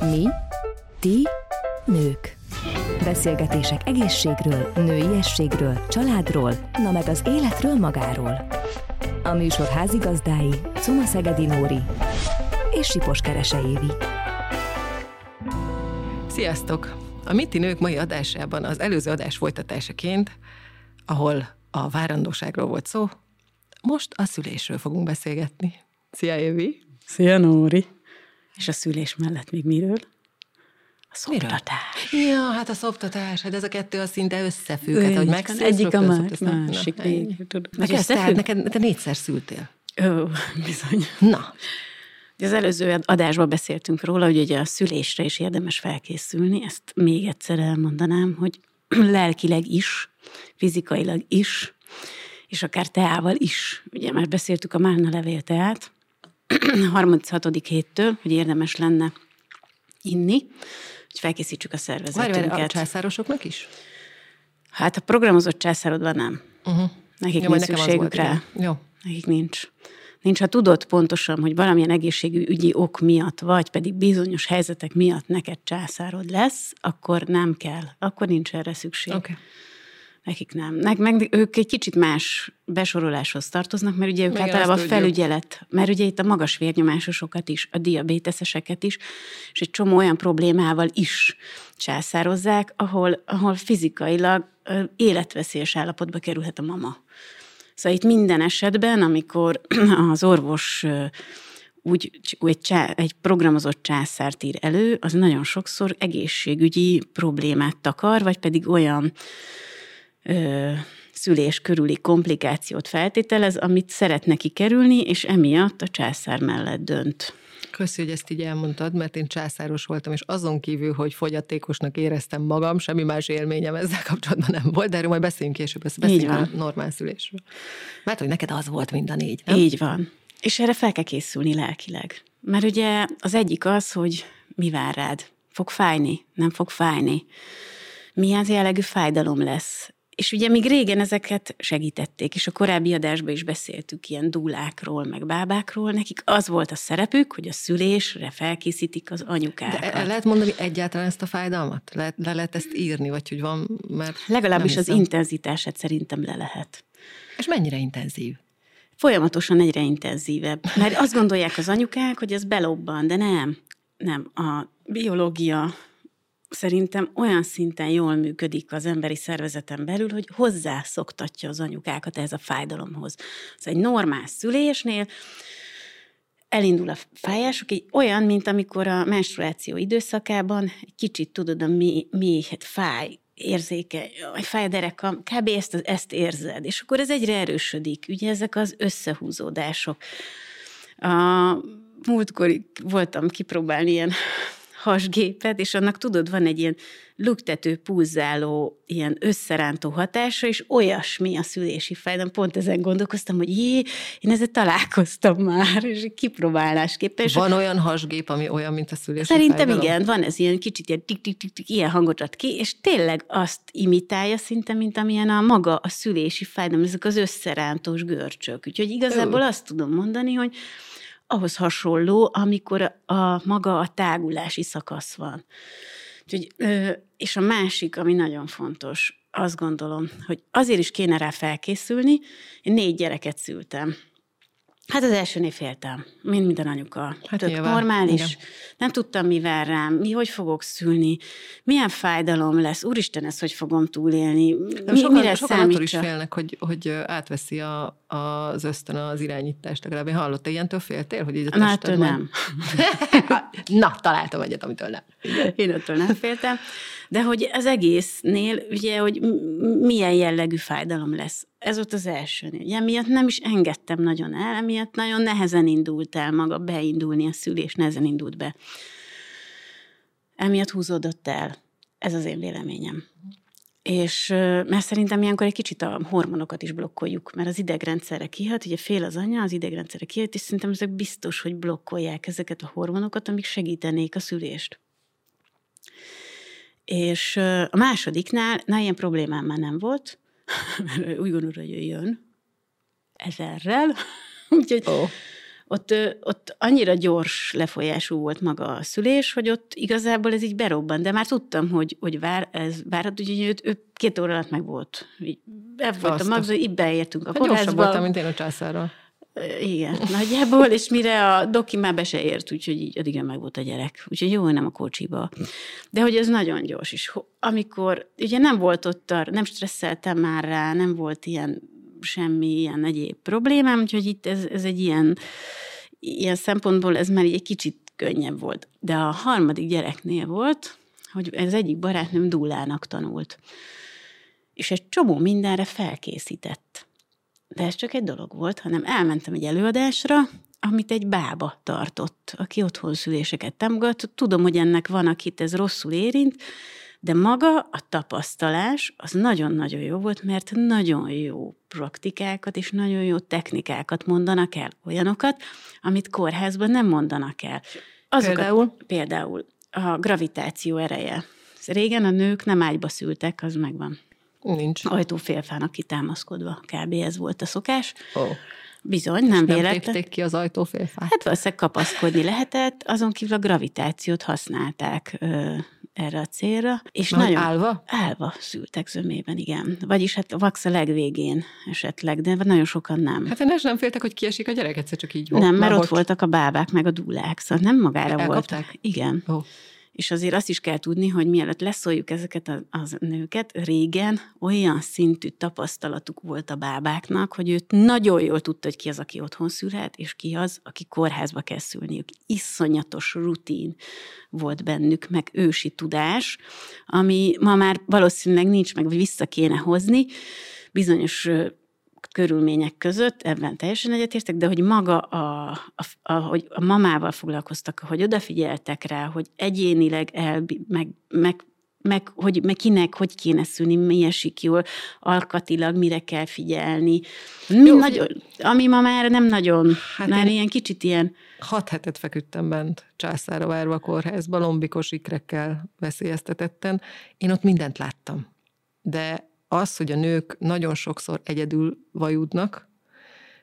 Mi? Ti? Nők. Beszélgetések egészségről, nőiességről, családról, na meg az életről magáról. A műsor házigazdái Cuma Szegedi Nóri és Sipos Kerese Évi. Sziasztok! A Miti Nők mai adásában az előző adás folytatásaként, ahol a várandóságról volt szó, most a szülésről fogunk beszélgetni. Szia, Évi! Szia, Nóri! És a szülés mellett még miről? A szoptatás. Ja, hát a szoptatás, hát ez a kettő az szinte összefügg. Hát, hogy megszülsz, Egyik a más, másik Na, még. Meg ezt, tehát neked, te négyszer szültél. Ó, bizony. Na, Az előző adásban beszéltünk róla, hogy ugye a szülésre is érdemes felkészülni. Ezt még egyszer elmondanám, hogy lelkileg is, fizikailag is, és akár teával is. Ugye már beszéltük a málna levél teát, 36. héttől, hogy érdemes lenne inni, hogy felkészítsük a várj, várj, a szervezetünket. császárosoknak is? Hát a programozott császárodban nem. Uh-huh. Nekik Jó, nincs szükségük rá. Jó. Nekik nincs. Nincs, ha tudod pontosan, hogy valamilyen egészségügyi ok miatt, vagy pedig bizonyos helyzetek miatt neked császárod lesz, akkor nem kell. Akkor nincs erre szükség. Okay. Nekik nem. Meg, meg ők egy kicsit más besoroláshoz tartoznak, mert ugye ők Igen, általában felügyelet, mert ugye itt a magas vérnyomásosokat is, a diabéteszeseket is, és egy csomó olyan problémával is császározzák, ahol, ahol fizikailag életveszélyes állapotba kerülhet a mama. Szóval itt minden esetben, amikor az orvos úgy egy, csá, egy programozott császárt ír elő, az nagyon sokszor egészségügyi problémát takar, vagy pedig olyan ö, szülés körüli komplikációt feltételez, amit szeretne kikerülni, és emiatt a császár mellett dönt. Köszi, hogy ezt így elmondtad, mert én császáros voltam, és azon kívül, hogy fogyatékosnak éreztem magam, semmi más élményem ezzel kapcsolatban nem volt, de erről majd beszéljünk később, ezt beszéljünk a normál szülésről. Mert hogy neked az volt mind a négy, nem? Így van. És erre fel kell készülni lelkileg. Mert ugye az egyik az, hogy mi vár rád. Fog fájni? Nem fog fájni? Milyen jellegű fájdalom lesz? És ugye még régen ezeket segítették, és a korábbi adásban is beszéltük ilyen dúlákról, meg bábákról. Nekik az volt a szerepük, hogy a szülésre felkészítik az anyukákat. De lehet mondani egyáltalán ezt a fájdalmat? Le, le lehet ezt írni, vagy hogy van, mert Legalábbis az intenzitását szerintem le lehet. És mennyire intenzív? Folyamatosan egyre intenzívebb. Mert azt gondolják az anyukák, hogy ez belobban, de nem. Nem. A biológia szerintem olyan szinten jól működik az emberi szervezeten belül, hogy hozzászoktatja az anyukákat ehhez a fájdalomhoz. Szóval egy normál szülésnél elindul a fájások, egy olyan, mint amikor a menstruáció időszakában egy kicsit tudod, a mi, mi hát fáj, érzéke, jaj, fáj a derekam, kb. Ezt, ezt érzed, és akkor ez egyre erősödik. Ugye ezek az összehúzódások. A múltkor voltam kipróbálni ilyen hasgépet, és annak tudod, van egy ilyen luktető, pulzáló, ilyen összerántó hatása, és olyasmi a szülési fájdalom. Pont ezen gondolkoztam, hogy jé, én ezzel találkoztam már, és kipróbálásképpen. És Van olyan hasgép, ami olyan, mint a szülési Szerintem fájdalom? igen, van ez ilyen kicsit ilyen tik, tik, tik, tik, ilyen hangot ad ki, és tényleg azt imitálja szinte, mint amilyen a maga a szülési fájdalom, ezek az összerántós görcsök. Úgyhogy igazából Ó. azt tudom mondani, hogy ahhoz hasonló, amikor a, maga a tágulási szakasz van. Úgyhogy, és a másik, ami nagyon fontos, azt gondolom, hogy azért is kéne rá felkészülni. Én négy gyereket szültem. Hát az elsőnél féltem, mint minden anyuka. Hát Tök nyilván, normális. igen. Nem tudtam, mi vár rám, mi hogy fogok szülni, milyen fájdalom lesz, úristen, ezt hogy fogom túlélni, Nem, mi, sokan, mire sokan attól is számítsa. félnek, hogy, hogy átveszi a, az ösztön az irányítást. Legalább én hallott, ilyentől féltél, hogy így a ettől majd- nem. Na, találtam egyet, amitől nem. Én attól nem féltem. De hogy az egésznél, ugye, hogy milyen jellegű fájdalom lesz. Ez volt az elsőnél. Ugye, emiatt nem is engedtem nagyon el, emiatt nagyon nehezen indult el maga beindulni a szülés, nehezen indult be. Emiatt húzódott el. Ez az én véleményem. És mert szerintem ilyenkor egy kicsit a hormonokat is blokkoljuk, mert az idegrendszerre kihat, ugye fél az anya, az idegrendszerre kihat, és szerintem ezek biztos, hogy blokkolják ezeket a hormonokat, amik segítenék a szülést. És a másodiknál, na ilyen problémám már nem volt, mert úgy gondolod, hogy ő jön ezerrel, úgyhogy Ó. ott, ott annyira gyors lefolyású volt maga a szülés, hogy ott igazából ez így berobban, de már tudtam, hogy, hogy vár, ez várhat, hogy ő, ő két óra alatt meg volt. Így, volt a magzó, így beértünk a hát kórházba. voltam, mint én a császárral. Igen, nagyjából, és mire a doki már be se ért, úgyhogy így addig meg volt a gyerek. Úgyhogy jó, nem a kocsiba. De hogy ez nagyon gyors is. Amikor, ugye nem volt ott, nem stresszeltem már rá, nem volt ilyen semmi ilyen egyéb problémám, úgyhogy itt ez, ez egy ilyen, ilyen szempontból ez már egy kicsit könnyebb volt. De a harmadik gyereknél volt, hogy ez egyik barátnőm dúlának tanult. És egy csomó mindenre felkészített. De ez csak egy dolog volt, hanem elmentem egy előadásra, amit egy bába tartott, aki otthon szüléseket támogat. Tudom, hogy ennek van, akit ez rosszul érint, de maga a tapasztalás az nagyon-nagyon jó volt, mert nagyon jó praktikákat és nagyon jó technikákat mondanak el, olyanokat, amit kórházban nem mondanak el. Azokat, például? Például a gravitáció ereje. Régen a nők nem ágyba szültek, az megvan. Nincs. Ajtófélfának kitámaszkodva, kb. ez volt a szokás. Oh. Bizony, nem véletlen. Nem ki az ajtófélfát? Hát valószínűleg kapaszkodni lehetett, azon kívül a gravitációt használták ö, erre a célra. És Már nagyon állva? Állva szültek zömében, igen. Vagyis hát a vax a legvégén esetleg, de nagyon sokan nem. Hát én nem féltek, hogy kiesik a gyerek, egyszer csak így volt. Nem, mert ott voltak a bábák, meg a dúlák, szóval nem magára Elkapták? voltak. Igen. Oh. És azért azt is kell tudni, hogy mielőtt leszóljuk ezeket a, az nőket, régen olyan szintű tapasztalatuk volt a bábáknak, hogy őt nagyon jól tudta, hogy ki az, aki otthon szülhet, és ki az, aki kórházba kell szülniük. Iszonyatos rutin volt bennük, meg ősi tudás, ami ma már valószínűleg nincs meg, vagy vissza kéne hozni bizonyos körülmények között, ebben teljesen egyetértek, de hogy maga, a, a, a, hogy a mamával foglalkoztak, hogy odafigyeltek rá, hogy egyénileg el, meg, meg meg, hogy, meg kinek, hogy kéne szülni, mi esik jól, alkatilag mire kell figyelni. Mi Jó, nagyon, ami ma már nem nagyon, hát már ilyen kicsit ilyen... Hat hetet feküdtem bent császára várva a kórházba, lombikos ikrekkel veszélyeztetetten. Én ott mindent láttam. De az, hogy a nők nagyon sokszor egyedül vajudnak,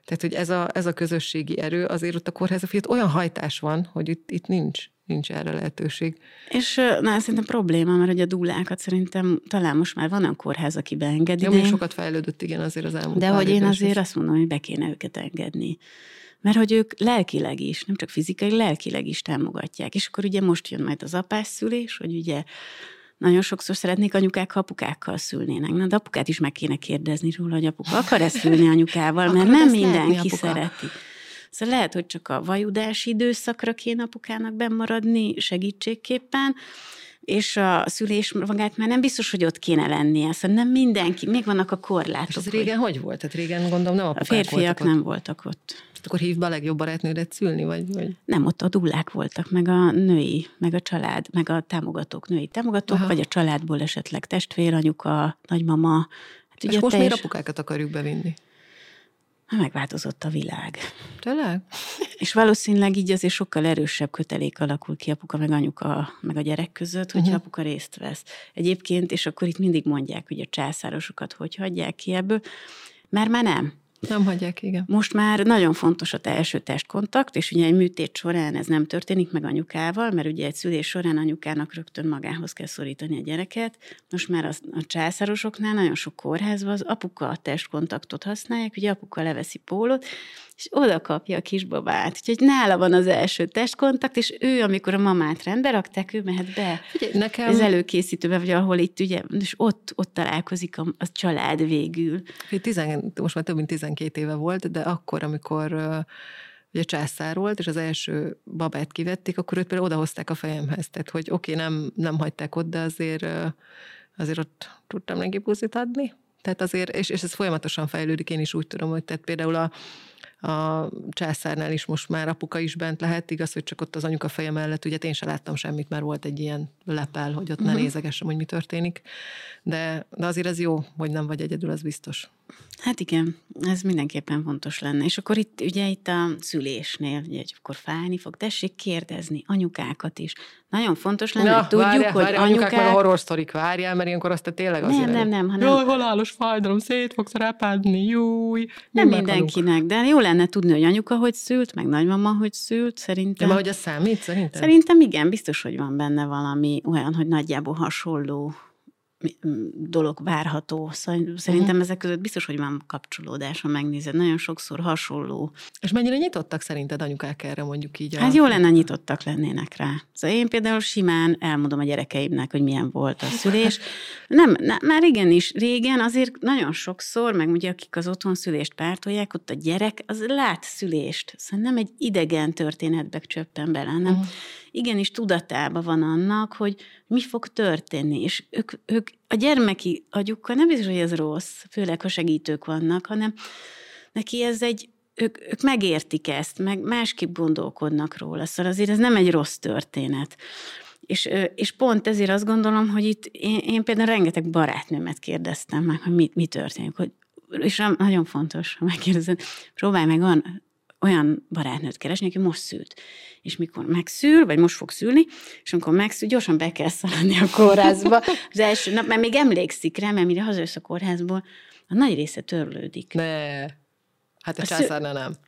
tehát, hogy ez a, ez a közösségi erő, azért ott a kórházak, olyan hajtás van, hogy itt, itt nincs, nincs erre lehetőség. És na, ez szerintem probléma, mert hogy a dúlákat szerintem talán most már van olyan kórház, aki beengedi. Jó, de... sokat fejlődött, igen, azért az elmúlt De hogy én azért is. azt mondom, hogy be kéne őket engedni. Mert hogy ők lelkileg is, nem csak fizikai, lelkileg is támogatják. És akkor ugye most jön majd az apás szülés, hogy ugye nagyon sokszor szeretnék anyukák, ha apukákkal szülnének. Na, de apukát is meg kéne kérdezni róla, hogy apuka akar-e szülni anyukával, mert nem mindenki szereti. Szóval lehet, hogy csak a vajudási időszakra kéne apukának bemaradni segítségképpen, és a szülés magát már nem biztos, hogy ott kéne lennie. Szóval nem mindenki, még vannak a korlátok. És az régen hogy, hogy volt? Tehát régen gondolom nem A férfiak nem voltak ott akkor hív be a legjobb barátnődet szülni, vagy, vagy? Nem, ott a dullák voltak, meg a női, meg a család, meg a támogatók, női támogatók, Aha. vagy a családból esetleg testvér, anyuka, nagymama. Hát És most teljes... miért apukákat akarjuk bevinni? Megváltozott a világ. Tényleg? És valószínűleg így azért sokkal erősebb kötelék alakul ki apuka meg anyuka meg a gyerek között, hogyha uh-huh. apuka részt vesz. Egyébként, és akkor itt mindig mondják, hogy a császárosokat hogy hagyják ki ebből, mert már nem. Nem hagyják, igen. Most már nagyon fontos a első testkontakt, és ugye egy műtét során ez nem történik meg anyukával, mert ugye egy szülés során anyukának rögtön magához kell szorítani a gyereket. Most már a, a császárosoknál nagyon sok kórházban az apuka a testkontaktot használják, ugye apuka leveszi pólót, és oda kapja a kisbabát. Úgyhogy nála van az első testkontakt, és ő, amikor a mamát rendbe rakták, ő mehet be Figyelj, nekem... az előkészítőbe, vagy ahol itt ugye, és ott, ott találkozik a, a család végül. Tizen, most már több mint 12 éve volt, de akkor, amikor ugye császár volt, és az első babát kivették, akkor őt például odahozták a fejemhez. Tehát, hogy oké, okay, nem, nem hagyták ott, de azért, azért ott tudtam neki puszit adni. Tehát azért, és, és ez folyamatosan fejlődik, én is úgy tudom, hogy tehát például a, a császárnál is most már apuka is bent lehet, igaz, hogy csak ott az anyuka feje mellett, ugye én sem láttam semmit, mert volt egy ilyen lepel, hogy ott uh-huh. ne mhm. nézegessem, hogy mi történik, de, de azért ez jó, hogy nem vagy egyedül, az biztos. Hát igen, ez mindenképpen fontos lenne. És akkor itt ugye itt a szülésnél, ugye, hogy akkor fájni fog, tessék kérdezni anyukákat is. Nagyon fontos lenne, Na, hogy tudjuk, várjál, hogy várjál, anyukák... meg a horror sztorik, várjál, mert ilyenkor azt te tényleg azért... Nem, nem, nem, hanem- Jaj, halálos fájdalom, szét fogsz repedni, júj. Nem mindenkinek, de jó lenne tudni, hogy anyuka hogy szült, meg nagymama hogy szült, De szerintem. már hogy az számít, szerinted? Szerintem igen, biztos, hogy van benne valami olyan, hogy nagyjából hasonló dolog várható. Szóval Szerintem Mhm. ezek között biztos, hogy van kapcsolódás, ha megnézed. Nagyon sokszor hasonló. És mennyire nyitottak szerinted anyukák erre mondjuk így? a- Hát jó lenne, nyitottak lennének rá. Szóval én például simán elmondom a gyerekeimnek, hogy milyen volt a szülés. Nem, nem már igenis, régen azért nagyon sokszor, meg ugye akik az otthon szülést pártolják, ott a gyerek az lát szülést. Szóval nem egy idegen történetbe csöppen bele, hanem Mhm. Igenis tudatában van annak, hogy mi fog történni, és ők, ők a gyermeki agyukkal nem biztos, hogy ez rossz, főleg, ha segítők vannak, hanem neki ez egy, ők, ők megértik ezt, meg másképp gondolkodnak róla, szóval azért ez nem egy rossz történet. És, és pont ezért azt gondolom, hogy itt én, én például rengeteg barátnőmet kérdeztem meg, hogy mi, mi történik, hogy, és nagyon fontos, ha megkérdezed, próbálj meg olyan barátnőt keresni, aki most szült. És mikor megszül, vagy most fog szülni, és amikor megszül, gyorsan be kell szaladni a kórházba. Az első nap, mert még emlékszik rá, mert mire hazajössz a kórházból, a nagy része törlődik. Ne. Hát a A császárnál nem.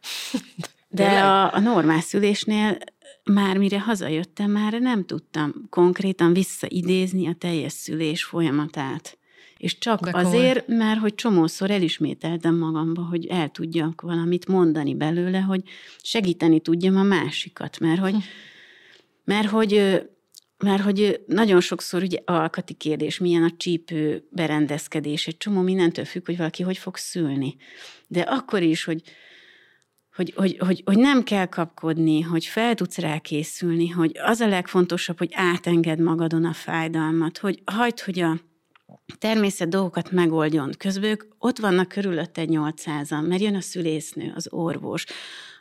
De Tényleg? a, a normál szülésnél már mire hazajöttem, már nem tudtam konkrétan visszaidézni a teljes szülés folyamatát. És csak De De komoly. azért, mert hogy csomószor elismételtem magamba, hogy el tudjak valamit mondani belőle, hogy segíteni tudjam a másikat, mert hogy, mert hogy mert hogy nagyon sokszor ugye alkati kérdés, milyen a csípő berendezkedés, egy csomó mindentől függ, hogy valaki hogy fog szülni. De akkor is, hogy hogy, hogy, hogy, hogy nem kell kapkodni, hogy fel tudsz rá készülni, hogy az a legfontosabb, hogy átenged magadon a fájdalmat, hogy hagyd, hogy a természet dolgokat megoldjon. Közben ott vannak körülötte 800-an, mert jön a szülésznő, az orvos,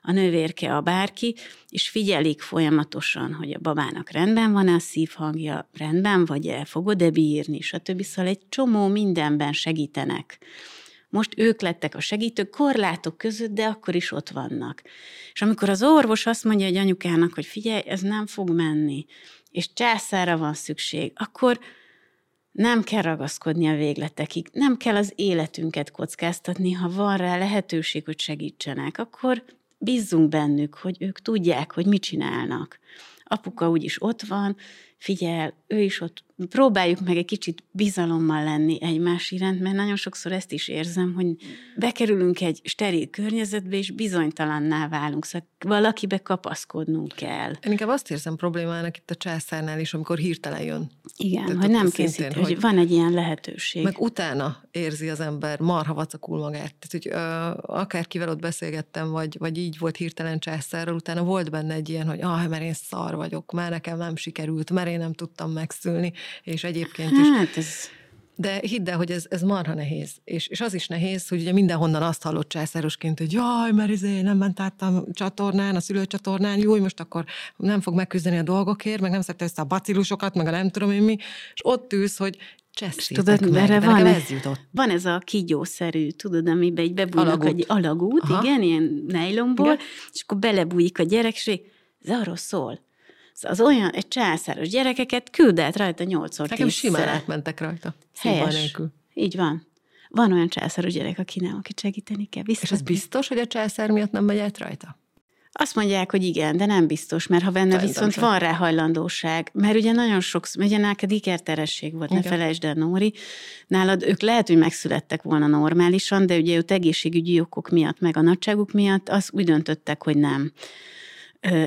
a nővérke, a bárki, és figyelik folyamatosan, hogy a babának rendben van-e a szívhangja, rendben vagy-e, fogod-e bírni, stb. Szóval egy csomó mindenben segítenek. Most ők lettek a segítők korlátok között, de akkor is ott vannak. És amikor az orvos azt mondja egy anyukának, hogy figyelj, ez nem fog menni, és császára van szükség, akkor nem kell ragaszkodni a végletekig, nem kell az életünket kockáztatni, ha van rá lehetőség, hogy segítsenek, akkor bízzunk bennük, hogy ők tudják, hogy mit csinálnak. Apuka úgyis ott van, figyel, ő is ott, próbáljuk meg egy kicsit bizalommal lenni egymás iránt, mert nagyon sokszor ezt is érzem, hogy bekerülünk egy steril környezetbe, és bizonytalanná válunk, szóval valakibe kapaszkodnunk kell. Én inkább azt érzem problémának itt a császárnál is, amikor hirtelen jön. Igen, Tehát hogy nem szintén, készít, hogy- hogy van egy ilyen lehetőség. Meg utána érzi az ember, marha vacakul magát. Tehát, hogy ö, akárkivel ott beszélgettem, vagy, vagy így volt hirtelen császárral, utána volt benne egy ilyen, hogy ah, mert én szar vagyok, már nekem nem sikerült, mert én nem tudtam megszülni, és egyébként is. Hát ez... De hidd el, hogy ez, ez marha nehéz. És, és az is nehéz, hogy ugye mindenhonnan azt hallott császárosként, hogy jaj, mert izé nem ment át a csatornán, a szülőcsatornán, jó, most akkor nem fog megküzdeni a dolgokért, meg nem szedte össze a bacilusokat, meg a nem tudom én mi, és ott ülsz, hogy cseszétek tudod, meg, erre van ez jutott. Van ez a kígyószerű, tudod, amiben így bebújnak Alagút. egy alagút, Aha. igen, ilyen nejlomból, Igen. és akkor belebújik a gyerek, és így, ez arról szól. Az olyan, egy császáros gyerekeket küldett rajta nyolcszor Nekem simán átmentek rajta. Helyes. Így van. Van olyan császáros gyerek, aki nem, akit segíteni kell. És Biztos. ez biztos, hogy a császár miatt nem megy át rajta? Azt mondják, hogy igen, de nem biztos, mert ha benne Szerintem viszont sem. van rá hajlandóság, mert ugye nagyon sok, ugye neked ikerteresség volt, ne Igen. felejtsd el, Nóri, nálad ők lehet, hogy megszülettek volna normálisan, de ugye őt egészségügyi okok miatt, meg a nagyságuk miatt, az úgy döntöttek, hogy nem.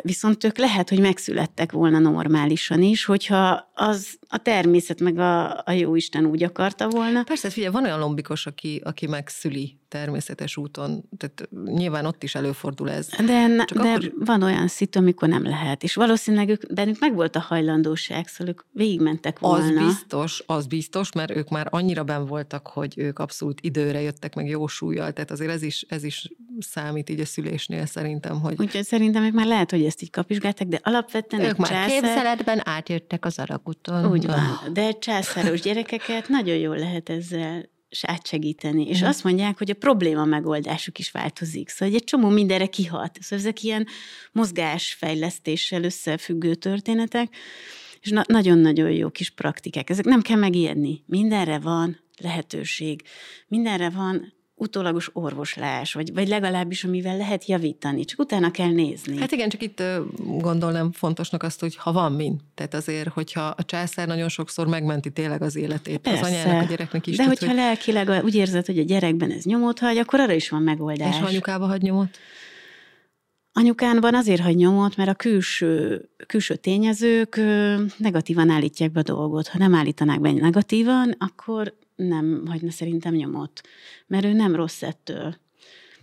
Viszont ők lehet, hogy megszülettek volna normálisan is, hogyha az a természet meg a, a jó Isten úgy akarta volna. Persze, figyelj, van olyan lombikos, aki, aki megszüli természetes úton, tehát nyilván ott is előfordul ez. De, Csak de akkor- van olyan szitu, amikor nem lehet. És valószínűleg ők, bennük meg volt a hajlandóság, szóval ők végigmentek volna. Az biztos, az biztos, mert ők már annyira ben voltak, hogy ők abszolút időre jöttek meg jó súlyjal, tehát azért ez is, ez is számít így a szülésnél szerintem, hogy Úgyhogy szerintem ők már lehet, hogy ezt így kapizsgálták, de alapvetően Ők már császár... képzeletben átjöttek az alagúton. Úgy van. De császáros gyerekeket nagyon jól lehet ezzel átsegíteni. És azt mondják, hogy a probléma megoldásuk is változik. Szóval egy csomó mindenre kihat. Szóval ezek ilyen mozgásfejlesztéssel összefüggő történetek, és na- nagyon-nagyon jó kis praktikák. Ezek nem kell megijedni. Mindenre van lehetőség. Mindenre van utólagos orvoslás, vagy, vagy legalábbis amivel lehet javítani, csak utána kell nézni. Hát igen, csak itt gondolnám fontosnak azt, hogy ha van min. Tehát azért, hogyha a császár nagyon sokszor megmenti tényleg az életét Persze. az anyának, a gyereknek is. De tud, hogyha hogy... lelkileg úgy érzed, hogy a gyerekben ez nyomot hagy, akkor arra is van megoldás. És anyukába hagy nyomot? Anyukánban azért hagy nyomot, mert a külső, külső tényezők negatívan állítják be a dolgot. Ha nem állítanák be negatívan, akkor nem hagyna szerintem nyomot, mert ő nem rossz ettől.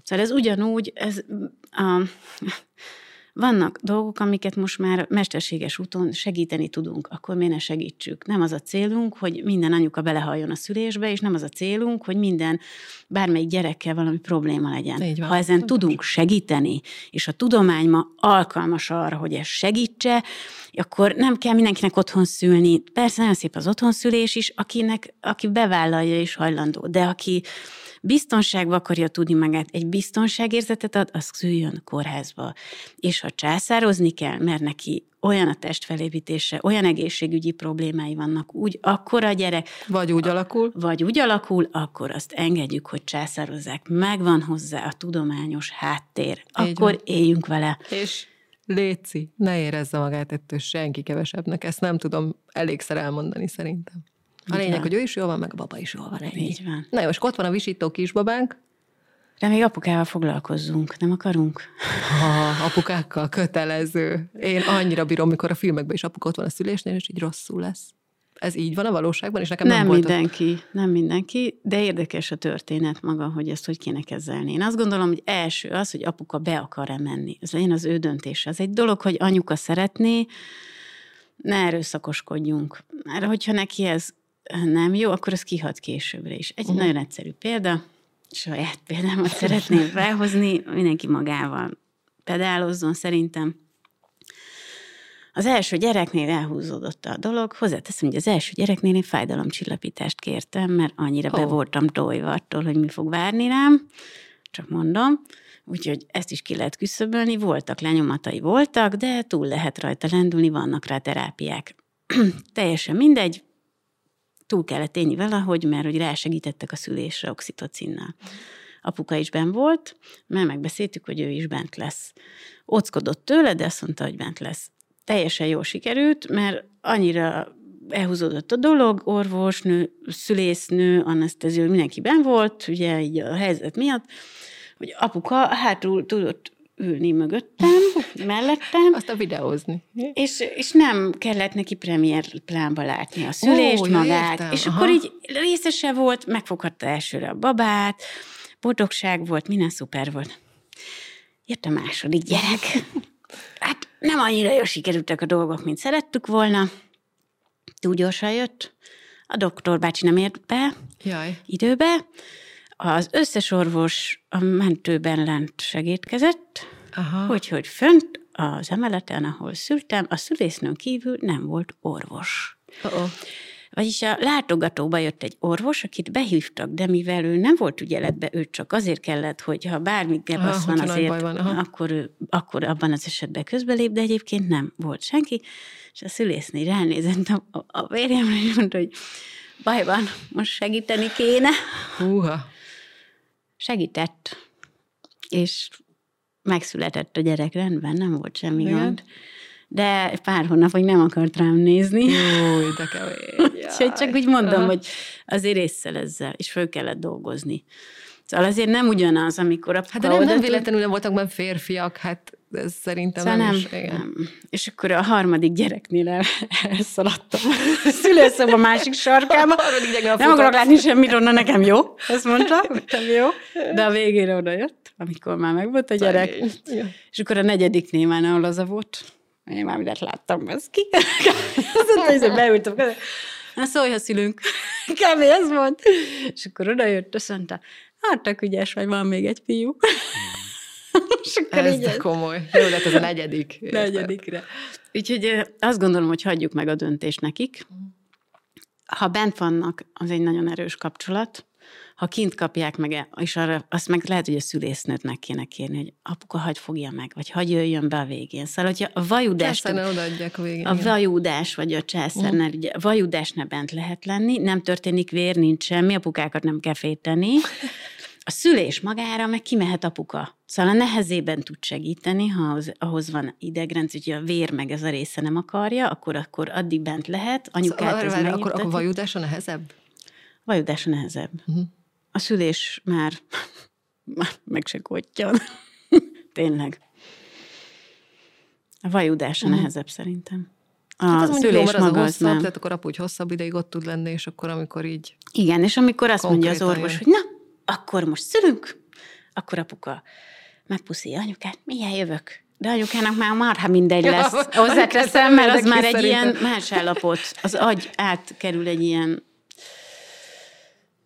Szóval ez ugyanúgy, ez a, vannak dolgok, amiket most már mesterséges úton segíteni tudunk, akkor miért ne segítsük? Nem az a célunk, hogy minden anyuka belehalljon a szülésbe, és nem az a célunk, hogy minden, bármelyik gyerekkel valami probléma legyen. Ha ezen tudunk segíteni, és a tudomány ma alkalmas arra, hogy ez segítse, akkor nem kell mindenkinek otthon szülni. Persze nagyon szép az otthonszülés is, akinek, aki bevállalja és hajlandó, de aki biztonságba akarja tudni magát, egy biztonságérzetet ad, az szüljön kórházba. És ha császározni kell, mert neki olyan a testfelépítése, olyan egészségügyi problémái vannak, úgy akkor a gyerek... Vagy úgy alakul. Vagy úgy alakul, akkor azt engedjük, hogy császározzák. Megvan hozzá a tudományos háttér. Így akkor van. éljünk vele. És Léci, ne érezze magát ettől senki kevesebbnek. Ezt nem tudom elégszer elmondani szerintem. A lényeg, van. hogy ő is jól van, meg a baba is jól van. Ennyi. Így van. Na jó, és ott van a visító kisbabánk. De még apukával foglalkozzunk, nem akarunk? Ha, apukákkal kötelező. Én annyira bírom, mikor a filmekben is apuk ott van a szülésnél, és így rosszul lesz. Ez így van a valóságban, és nekem nem, nem volt mindenki, ott... nem mindenki, de érdekes a történet maga, hogy ezt hogy kéne kezelni. Én azt gondolom, hogy első az, hogy apuka be akar-e menni. Ez legyen az ő döntése. Ez egy dolog, hogy anyuka szeretné, ne erőszakoskodjunk. Mert hogyha neki ez nem jó, akkor az kihat későbbre is. Egy uh-huh. nagyon egyszerű példa, saját példámat szeretném felhozni, mindenki magával pedálozzon szerintem. Az első gyereknél elhúzódott a dolog. Hozzáteszem, hogy az első gyereknél én fájdalomcsillapítást kértem, mert annyira oh. be voltam tojva attól, hogy mi fog várni rám. Csak mondom. Úgyhogy ezt is ki lehet küszöbölni. Voltak lenyomatai, voltak, de túl lehet rajta lendülni, vannak rá terápiák. Teljesen mindegy, túl kellett élni valahogy, mert hogy rásegítettek a szülésre oxitocinnal. Apuka is bent volt, mert megbeszéltük, hogy ő is bent lesz. Ockodott tőle, de azt mondta, hogy bent lesz. Teljesen jól sikerült, mert annyira elhúzódott a dolog, orvosnő, szülésznő, anesztezió, mindenki ben volt, ugye így a helyzet miatt, hogy apuka hátul tudott ülni mögöttem, mellettem. Azt a videózni. És, és nem kellett neki premier plánba látni a szülést, Ó, magát. Értem. És Aha. akkor így részese volt, megfoghatta elsőre a babát, boldogság volt, minden szuper volt. Jött a második gyerek. Hát nem annyira jól sikerültek a dolgok, mint szerettük volna. Túl gyorsan jött. A doktor bácsi nem ért be Jaj. időbe. Az összes orvos a mentőben lent segítkezett, úgyhogy fönt az emeleten, ahol szültem, a szülésznőn kívül nem volt orvos. Uh-oh. Vagyis a látogatóba jött egy orvos, akit behívtak, de mivel ő nem volt ügyeletbe, ő csak azért kellett, hogy ha bármi gebasz van azért, van, akkor, ő, akkor abban az esetben közbelép, de egyébként nem volt senki, és a szülészné ránézett a, a, a vérjemre, és mondta, hogy baj van, most segíteni kéne. Húha segített, és megszületett a gyerek, rendben, nem volt semmi Igen. gond. De pár hónapig nem akart rám nézni. Jó, de kemény. Úgyhogy csak úgy mondom, hogy azért észszel ezzel, és föl kellett dolgozni. Szóval azért nem ugyanaz, amikor a Hát de nem, nem véletlenül nem voltak benne férfiak, hát ez szerintem szóval nem, nem, is, igen. nem. És akkor a harmadik gyereknél el, elszaladtam. Szülőszoba a másik sarkába. A nem akarok látni semmit onnan, nekem jó. Azt mondta, nekem jó. De a végére oda jött, amikor már megvolt a gyerek. Igen. És akkor a negyediknél már nem laza volt. Én már mindent láttam, ez ki. Azt mondta, beültem. Na szólj, ha szülünk. Kb. ez volt. És akkor oda jött, azt mondta, hát ügyes vagy, van még egy fiú. És akkor ez így komoly. Jó lett ez a negyedik. Negyedikre. Úgyhogy azt gondolom, hogy hagyjuk meg a döntést nekik. Ha bent vannak, az egy nagyon erős kapcsolat. ha kint kapják meg, és arra, azt meg lehet, hogy a szülésznőt meg kéne kérni, hogy apuka, hagy fogja meg, vagy hagy jöjjön be a végén. Szóval, hogyha a vajudás... odaadják a végén. A vajudás, vagy a császárnál, uh. ugye a vajudásnál bent lehet lenni, nem történik vér, nincs semmi, apukákat nem kell féteni. A szülés magára meg kimehet apuka. Szóval a nehezében tud segíteni, ha ahhoz, ahhoz van idegrendszer, hogy a vér meg ez a része nem akarja, akkor, akkor addig bent lehet. Anyukát szóval, ez akkor, akkor vajudás a nehezebb? Vajudás a nehezebb. Uh-huh. A szülés már, már meg se kottyan. Tényleg. A vajudás a uh-huh. nehezebb szerintem. A hát szülés jó, maga az, hosszabb, nem. Tehát akkor apu hosszabb ideig ott tud lenni, és akkor amikor így... Igen, és amikor azt mondja az orvos, jön. hogy na, akkor most szülünk, akkor apuka megpuszíja anyukát, milyen jövök? De anyukának már marha mindegy lesz. Hozzáteszem, mert az már egy ilyen más állapot. Az agy átkerül egy ilyen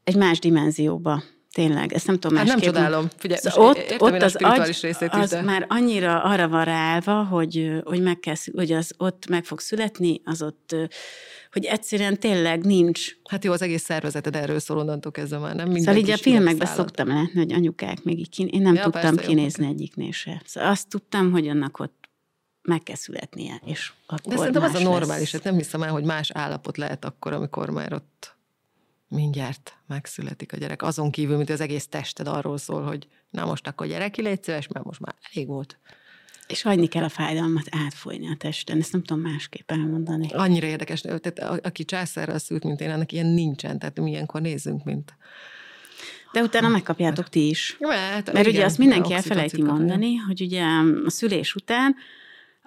egy más dimenzióba. Tényleg, ezt nem tudom hát másképp. nem csodálom. Figyelj, szóval ott, értem ott az agy, részét az de. már annyira arra van ráállva, hogy, hogy, meg kell, hogy az ott meg fog születni, az ott, hogy egyszerűen tényleg nincs. Hát jó, az egész szervezeted erről szól onnantól kezdve már, nem Szóval így a filmekben szoktam látni, hogy anyukák még így kin... én nem ja, tudtam persze, kinézni jó. egyiknél se. Szóval azt tudtam, hogy annak ott meg kell születnie, és akkor De szerintem az a normális, hát nem hiszem el, hogy más állapot lehet akkor, amikor már ott mindjárt megszületik a gyerek. Azon kívül, mint az egész tested arról szól, hogy na most akkor gyereki légy szíves, mert most már elég volt. És hagyni kell a fájdalmat átfolyni a testen, ezt nem tudom másképp elmondani. Annyira érdekes, tehát aki császárral szült, mint én, annak ilyen nincsen, tehát milyenkor nézzünk, mint... De utána megkapjátok ti is. Mert, Mert igen, ugye azt mindenki elfelejti mondani, hogy ugye a szülés után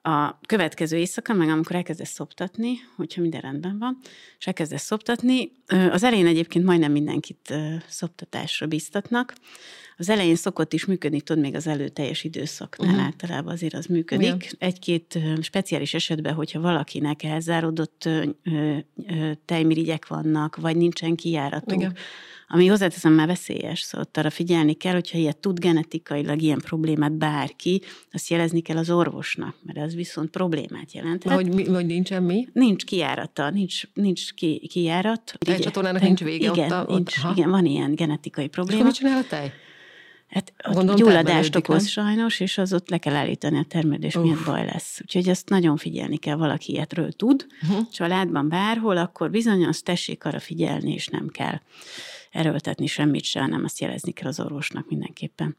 a következő éjszaka, meg amikor elkezdesz szoptatni, hogyha minden rendben van, és elkezdesz szoptatni, az elején egyébként majdnem mindenkit szoptatásra biztatnak. Az elején szokott is működni, tudod, még az előteljes időszaknál uh-huh. általában azért az működik. Igen. Egy-két speciális esetben, hogyha valakinek elzáródott tejmirigyek vannak, vagy nincsen kijáratunk, Igen ami hozzáteszem már veszélyes, szóval arra figyelni kell, hogyha ilyet tud genetikailag ilyen problémát bárki, azt jelezni kell az orvosnak, mert ez viszont problémát jelent. Hogy, mi, hogy nincsen mi? Nincs kijárata, nincs, nincs ki, kijárat. A tejcsatornának nincs vége igen, ott, a, nincs, ott, igen, van ilyen genetikai probléma. És mit csinál a tej? Hát Gondolom, gyulladást okoz nem? sajnos, és az ott le kell állítani a termelés, miatt baj lesz. Úgyhogy ezt nagyon figyelni kell, valaki ilyetről tud. Uh-huh. Családban bárhol, akkor bizony azt tessék arra figyelni, és nem kell erőltetni semmit se, hanem azt jelezni kell az orvosnak mindenképpen.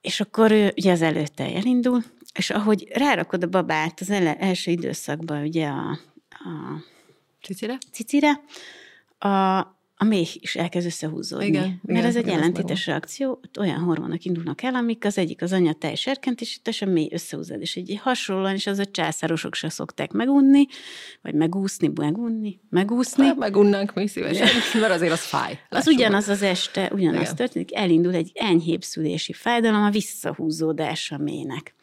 És akkor ugye az előtte elindul, és ahogy rárakod a babát az ele, első időszakban ugye a, a cicire, cicire a, a méh is elkezd összehúzódni. Igen, mert igen, ez egy igen, ellentétes reakció, ott olyan hormonok indulnak el, amik az egyik az anya tej serkent, és itt a méh összehúzód, és egy hasonlóan is az a császárosok se szokták megunni, vagy megúszni, megunni, megúszni. Hát, megunnánk mi szívesen, mert azért az fáj. Az ugyanaz az este, ugyanaz igen. történik, elindul egy enyhébb szülési fájdalom, a visszahúzódás a mének.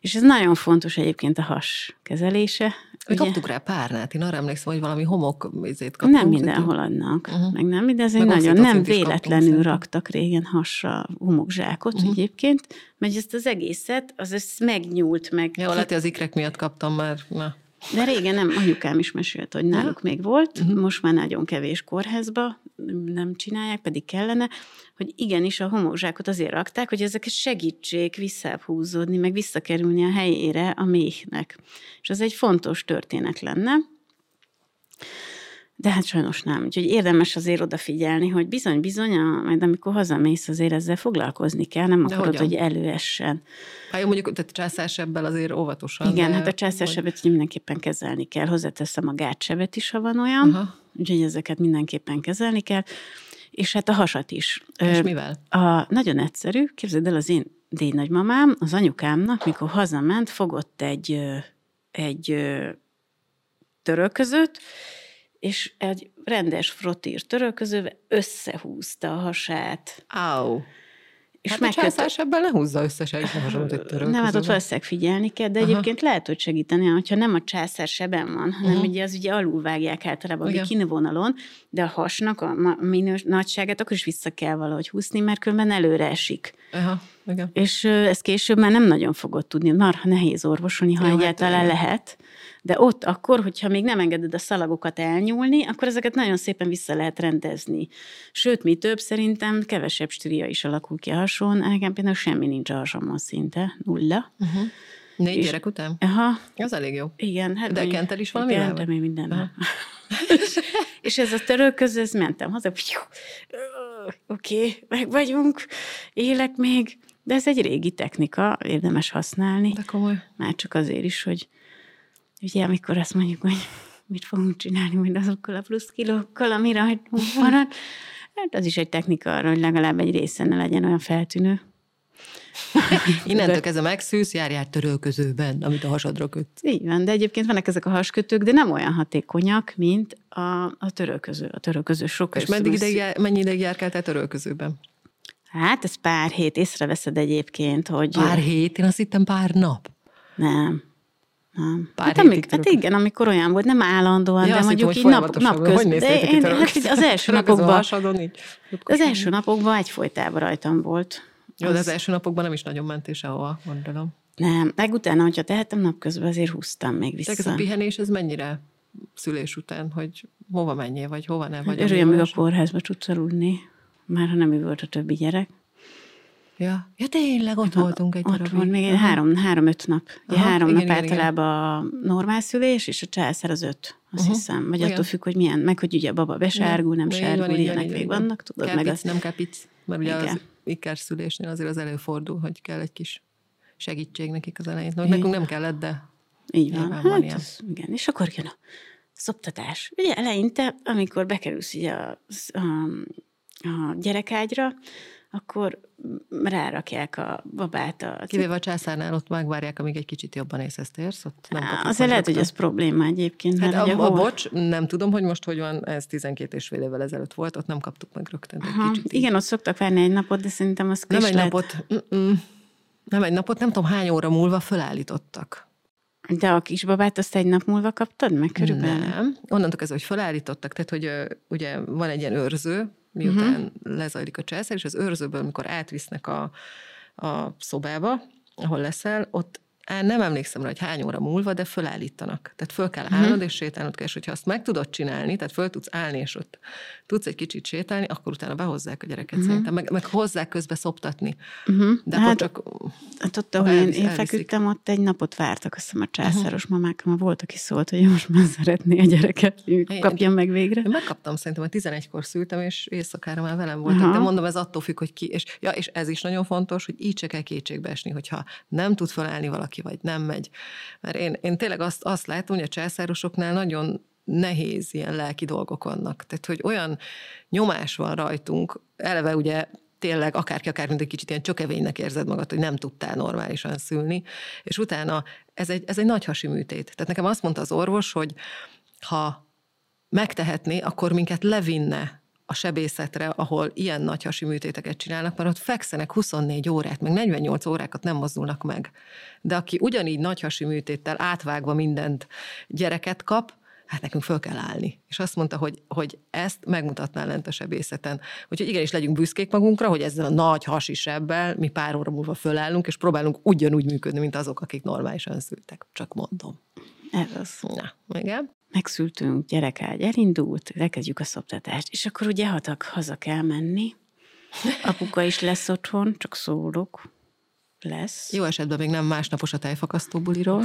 És ez nagyon fontos egyébként a has kezelése. Mi ugye? kaptuk rá párnát, én arra emlékszem, hogy valami homok izét kaptunk. Nem mindenhol adnak, uh-huh. meg nem, de ez egy nagyon nem véletlenül raktak régen hasra homokzsákot uh-huh. egyébként, mert ezt az egészet, az ezt megnyúlt meg. Jó, lehet, az ikrek miatt kaptam már. Na. De régen nem, anyukám is mesélt, hogy náluk még volt, uh-huh. most már nagyon kevés kórházba nem csinálják, pedig kellene, hogy igenis a homokzsákot azért rakták, hogy ezeket segítsék visszább húzódni, meg visszakerülni a helyére a méhnek. És ez egy fontos történet lenne. De hát sajnos nem. Úgyhogy érdemes azért odafigyelni, hogy bizony-bizony, majd amikor hazamész, azért ezzel foglalkozni kell, nem akarod, hogyan? hogy előessen. Hát jó, mondjuk, tehát császársebbel azért óvatosan. Igen, de, hát a császársebet hogy... mindenképpen kezelni kell. Hozzáteszem a gátsebet is, ha van olyan. Aha. Úgyhogy ezeket mindenképpen kezelni kell. És hát a hasat is. És Ö, mivel? A, nagyon egyszerű. Képzeld el, az én déd nagymamám, az anyukámnak, mikor hazament, fogott egy, egy törölközőt, és egy rendes frottír törölközővel összehúzta a hasát. Au. És hát megkötött... a ebben ne húzza össze senki hasonlót egy törölközővel. Nem, hát ott valószínűleg figyelni kell, de Aha. egyébként lehet, hogy segíteni, hogyha nem a császár seben van, hanem uh-huh. ugye az ugye alulvágják általában a kinevonalon, de a hasnak a minős nagyságát akkor is vissza kell valahogy húzni, mert különben előre esik. Aha. Igen. És ez később már nem nagyon fogod tudni, marha nehéz orvosolni, ha Jó, hát egyáltalán igen. lehet. De ott akkor, hogyha még nem engeded a szalagokat elnyúlni, akkor ezeket nagyon szépen vissza lehet rendezni. Sőt, mi több, szerintem kevesebb stria is alakul ki a hason. Nekem például semmi nincs a hasamon szinte, nulla. Uh-huh. Négy És- gyerek után? Aha, Az elég jó. igen. Hát De kented is valamivel, Igen, de még minden. És ez a törölköző, ez mentem haza, oké, okay, meg vagyunk, élek még, de ez egy régi technika, érdemes használni, De komoly. már csak azért is, hogy ugye amikor azt mondjuk, hogy mit fogunk csinálni majd azokkal a plusz kilókkal, ami rajtunk marad, hát az is egy technika arra, hogy legalább egy része ne legyen olyan feltűnő. Innentől kezdve megszűsz, járjál törölközőben, amit a hasadra kötsz. Így van, de egyébként vannak ezek a haskötők, de nem olyan hatékonyak, mint a, a törölköző. A törölköző sokkal És meddig szűz- ideig, jár- mennyi ideig járkáltál törölközőben? Hát ez pár hét, észreveszed egyébként, hogy... Pár hét, én azt hittem pár nap. Nem. Nem. Pár hát, amik, hát igen, amikor olyan volt, nem állandóan, Ja, de mondjuk hittem, így hogy nap, nap Hogy közben. néztél De én, hát az első a napokban, hasadon így. az első napokban egyfolytában rajtam volt. Jó, de az első napokban nem is nagyon mentél sehova, gondolom. Nem, meg utána, hogyha tehetem napközben, azért húztam még De ez vissza. a pihenés, ez mennyire szülés után, hogy hova menjél, vagy hova ne, vagy Örüljön, hogy a amíg kórházba tudsz aludni, már ha nem ő volt a többi gyerek. Ja. ja, tényleg, ott voltunk egy Ott darabig. volt még egy Aha. három, három-öt nap. Aha, három igen, nap igen, igen. általában a normál szülés, és a császár az öt, azt Aha, hiszem. Vagy igen. attól függ, hogy milyen, meg hogy ugye a baba besárgul, nem van, sárgul, van, ilyenek még vannak, tudod, meg Kápic, az... nem kápic, mert ugye Igen. az ikerszülésnél azért az előfordul, hogy kell egy kis segítség nekik az elején. No, Igen. nekünk nem kellett, de Így van. Nyilván van Hát, ilyen. az, igen. És akkor jön a szoptatás. Ugye eleinte, amikor bekerülsz ugye a, a, a gyerekágyra, akkor rárakják a babát a kivéve a császárnál ott megvárják, amíg egy kicsit jobban észhez térsz, ott nem Azért lehet, hogy ez probléma egyébként. Hát mert a, a hol- bocs, nem tudom, hogy most hogy van, ez 12 és fél évvel ezelőtt volt, ott nem kaptuk meg rögtön egy Aha, kicsit. így. igen, ott szoktak várni egy napot, de szerintem az Nem egy késlet. napot, mm-mm. nem egy napot, nem tudom hány óra múlva fölállítottak. De a kisbabát azt egy nap múlva kaptad meg körülbelül? Nem. Onnantól kezdve, hogy felállítottak, tehát hogy ugye van egy ilyen őrző, miután uh-huh. lezajlik a császár, és az őrzőből, amikor átvisznek a, a szobába, ahol leszel, ott nem emlékszem rá, hogy hány óra múlva, de fölállítanak. Tehát föl kell állnod, uh-huh. és sétálnod kell, és hogyha azt meg tudod csinálni, tehát föl tudsz állni, és ott tudsz egy kicsit sétálni, akkor utána behozzák a gyereket uh-huh. szerintem, meg, meg hozzák közbe szoptatni. Uh-huh. De hát, csak hát ott, ahol én, elvisz- én feküdtem, ott egy napot vártak, azt hiszem a császáros uh-huh. mamák, mert volt, aki szólt, hogy most már szeretné a gyereket, hogy kapjam meg végre. Én megkaptam szerintem, hogy 11-kor szültem, és éjszakára már velem voltak. Aha. De mondom, ez attól függ, hogy ki. És, ja, és ez is nagyon fontos, hogy így se kell kétségbe esni, hogyha nem tud felállni valaki, vagy nem megy. Mert én, én tényleg azt, azt látom, hogy a császárosoknál nagyon nehéz ilyen lelki dolgok vannak. Tehát, hogy olyan nyomás van rajtunk, eleve ugye tényleg akárki, akár mint egy kicsit ilyen csökevénynek érzed magad, hogy nem tudtál normálisan szülni, és utána ez egy, ez egy nagy hasi műtét. Tehát nekem azt mondta az orvos, hogy ha megtehetné, akkor minket levinne a sebészetre, ahol ilyen nagy hasi műtéteket csinálnak, mert ott fekszenek 24 órát, meg 48 órákat nem mozdulnak meg. De aki ugyanígy nagy hasi műtéttel átvágva mindent gyereket kap, hát nekünk föl kell állni. És azt mondta, hogy, hogy ezt megmutatná lent a sebészeten. Úgyhogy igenis legyünk büszkék magunkra, hogy ezzel a nagy hasi sebbel mi pár óra múlva fölállunk, és próbálunk ugyanúgy működni, mint azok, akik normálisan szültek. Csak mondom. Ez az. Na, igen. Megszültünk, gyerekágy elindult, elkezdjük a szoptatást, és akkor ugye hatak, haza kell menni. Apuka is lesz otthon, csak szólok. Lesz. Jó esetben még nem másnapos a tejfakasztó buliról.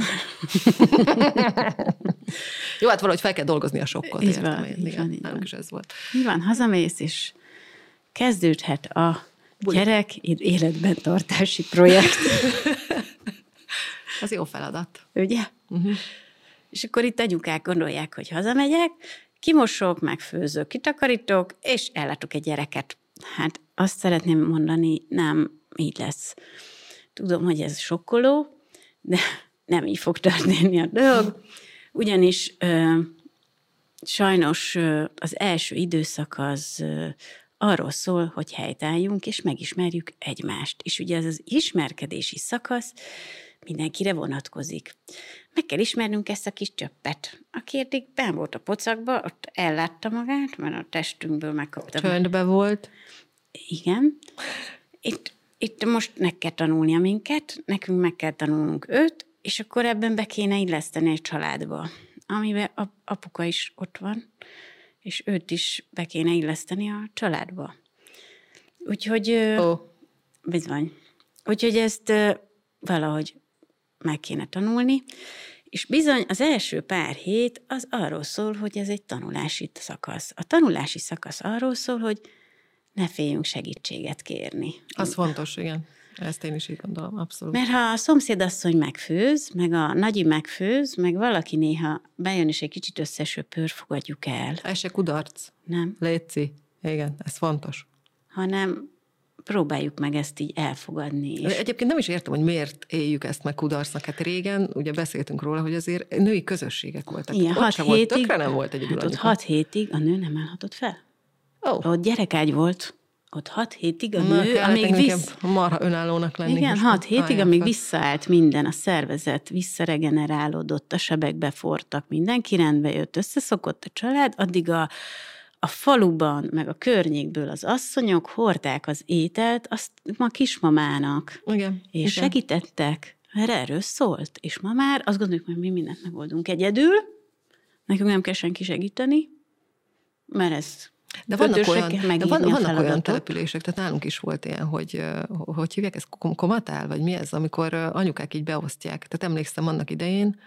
Jó, hát valahogy fel kell dolgozni a sokkot. Így értem van, én. így Igen, van, így van. is ez volt. Mi van, hazamész, és kezdődhet a Buli. gyerek életben tartási projekt, Ez jó feladat. ugye? Uh-huh. És akkor itt anyukák gondolják, hogy hazamegyek, kimosok, megfőzök, kitakarítok, és ellátok egy gyereket. Hát azt szeretném mondani, nem így lesz. Tudom, hogy ez sokkoló, de nem így fog történni a dolog, ugyanis ö, sajnos ö, az első időszak az ö, arról szól, hogy helytálljunk, és megismerjük egymást. És ugye ez az ismerkedési szakasz mindenkire vonatkozik. Meg kell ismernünk ezt a kis csöppet, aki eddig ben volt a pocakba, ott ellátta magát, mert a testünkből megkapta. Csöndbe volt. Igen. Itt, itt most meg kell tanulnia minket, nekünk meg kell tanulnunk őt, és akkor ebben be kéne illeszteni egy családba, amiben apuka is ott van, és őt is be kéne illeszteni a családba. Úgyhogy... Oh. Bizony. Úgyhogy ezt valahogy meg kéne tanulni, és bizony az első pár hét az arról szól, hogy ez egy tanulási szakasz. A tanulási szakasz arról szól, hogy ne féljünk segítséget kérni. Az fontos, igen. Ezt én is így gondolom, abszolút. Mert ha a szomszédasszony megfőz, meg a nagyi megfőz, meg valaki néha bejön és egy kicsit összesöpör, fogadjuk el. Ez se kudarc. Nem. Léci. Igen, ez fontos. Hanem próbáljuk meg ezt így elfogadni. És... Egyébként nem is értem, hogy miért éljük ezt meg kudarcnak. Hát régen ugye beszéltünk róla, hogy azért női közösségek voltak. Igen, ott hat hétig, volt, tökre nem volt egy hát ott hat hétig a nő nem állhatott fel. Oh. Ott gyerekágy volt. Ott hat hétig a Na, nő, amíg visz... marha önállónak lenni. Igen, hat hétig, amíg fel. visszaállt minden, a szervezet visszaregenerálódott, a sebek befortak, mindenki rendbe jött, összeszokott a család, addig a, a faluban, meg a környékből az asszonyok hordták az ételt, azt ma kismamának. Igen. És igen. segítettek, mert erről szólt. És ma már azt gondoljuk, hogy mi mindent megoldunk egyedül, nekünk nem kell senki segíteni, mert ez de vannak olyan, de van, vannak olyan települések, tehát nálunk is volt ilyen, hogy hogy hívják ezt, komatál, vagy mi ez, amikor anyukák így beosztják. Tehát emlékszem annak idején,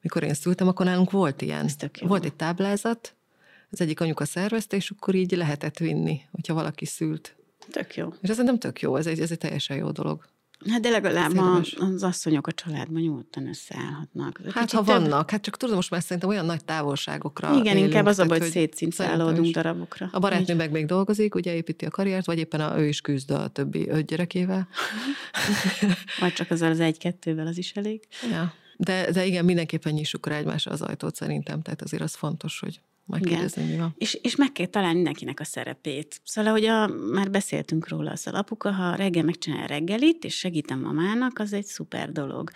mikor én szültem, akkor nálunk volt ilyen. Volt egy táblázat, az egyik anyuka szervezte, és akkor így lehetett vinni, hogyha valaki szült. Tök jó. És ez nem tök jó, ez egy, ez egy teljesen jó dolog. Hát de legalább a, az asszonyok a családban nyugodtan összeállhatnak. Hát Kicsit ha több... vannak, hát csak tudom, most már szerintem olyan nagy távolságokra Igen, élünk, inkább az a baj, hogy szétszincálódunk darabokra. A barátnő meg még dolgozik, ugye építi a karriert, vagy éppen a, ő is küzd a többi öt gyerekével. vagy csak azzal az egy-kettővel az is elég. Ja. De, de igen, mindenképpen nyissuk rá egymásra az ajtót szerintem, tehát azért az fontos, hogy megkérdezni, mi van. És, és meg kell találni mindenkinek a szerepét. Szóval, hogy a, már beszéltünk róla, az szóval apuka, ha reggel megcsinál reggelit, és segítem mamának, az egy szuper dolog.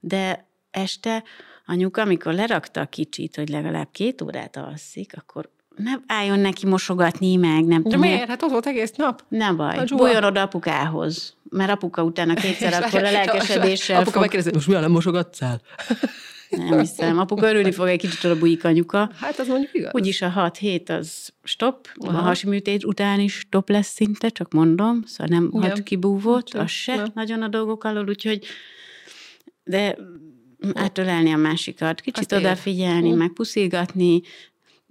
De este anyuka, amikor lerakta a kicsit, hogy legalább két órát alszik, akkor ne álljon neki mosogatni meg, nem tudom. miért? Hát ott volt egész nap. Nem baj, bújjon oda apukához. Mert apuka utána kétszer akkor a lelkesedéssel Apuka fog... megkérdezi, most milyen nem mosogatszál? Nem hiszem. Apuka örülni fog egy kicsit a bujik anyuka. Hát az mondjuk igaz. Úgyis a hat hét az stop. Aha. A hasiműtét után is stop lesz szinte, csak mondom. Szóval nem Igen. hat kibúvott, az se nem. nagyon a dolgok alól, úgyhogy de átölelni a másikat, kicsit Azt odafigyelni, ér. meg puszilgatni,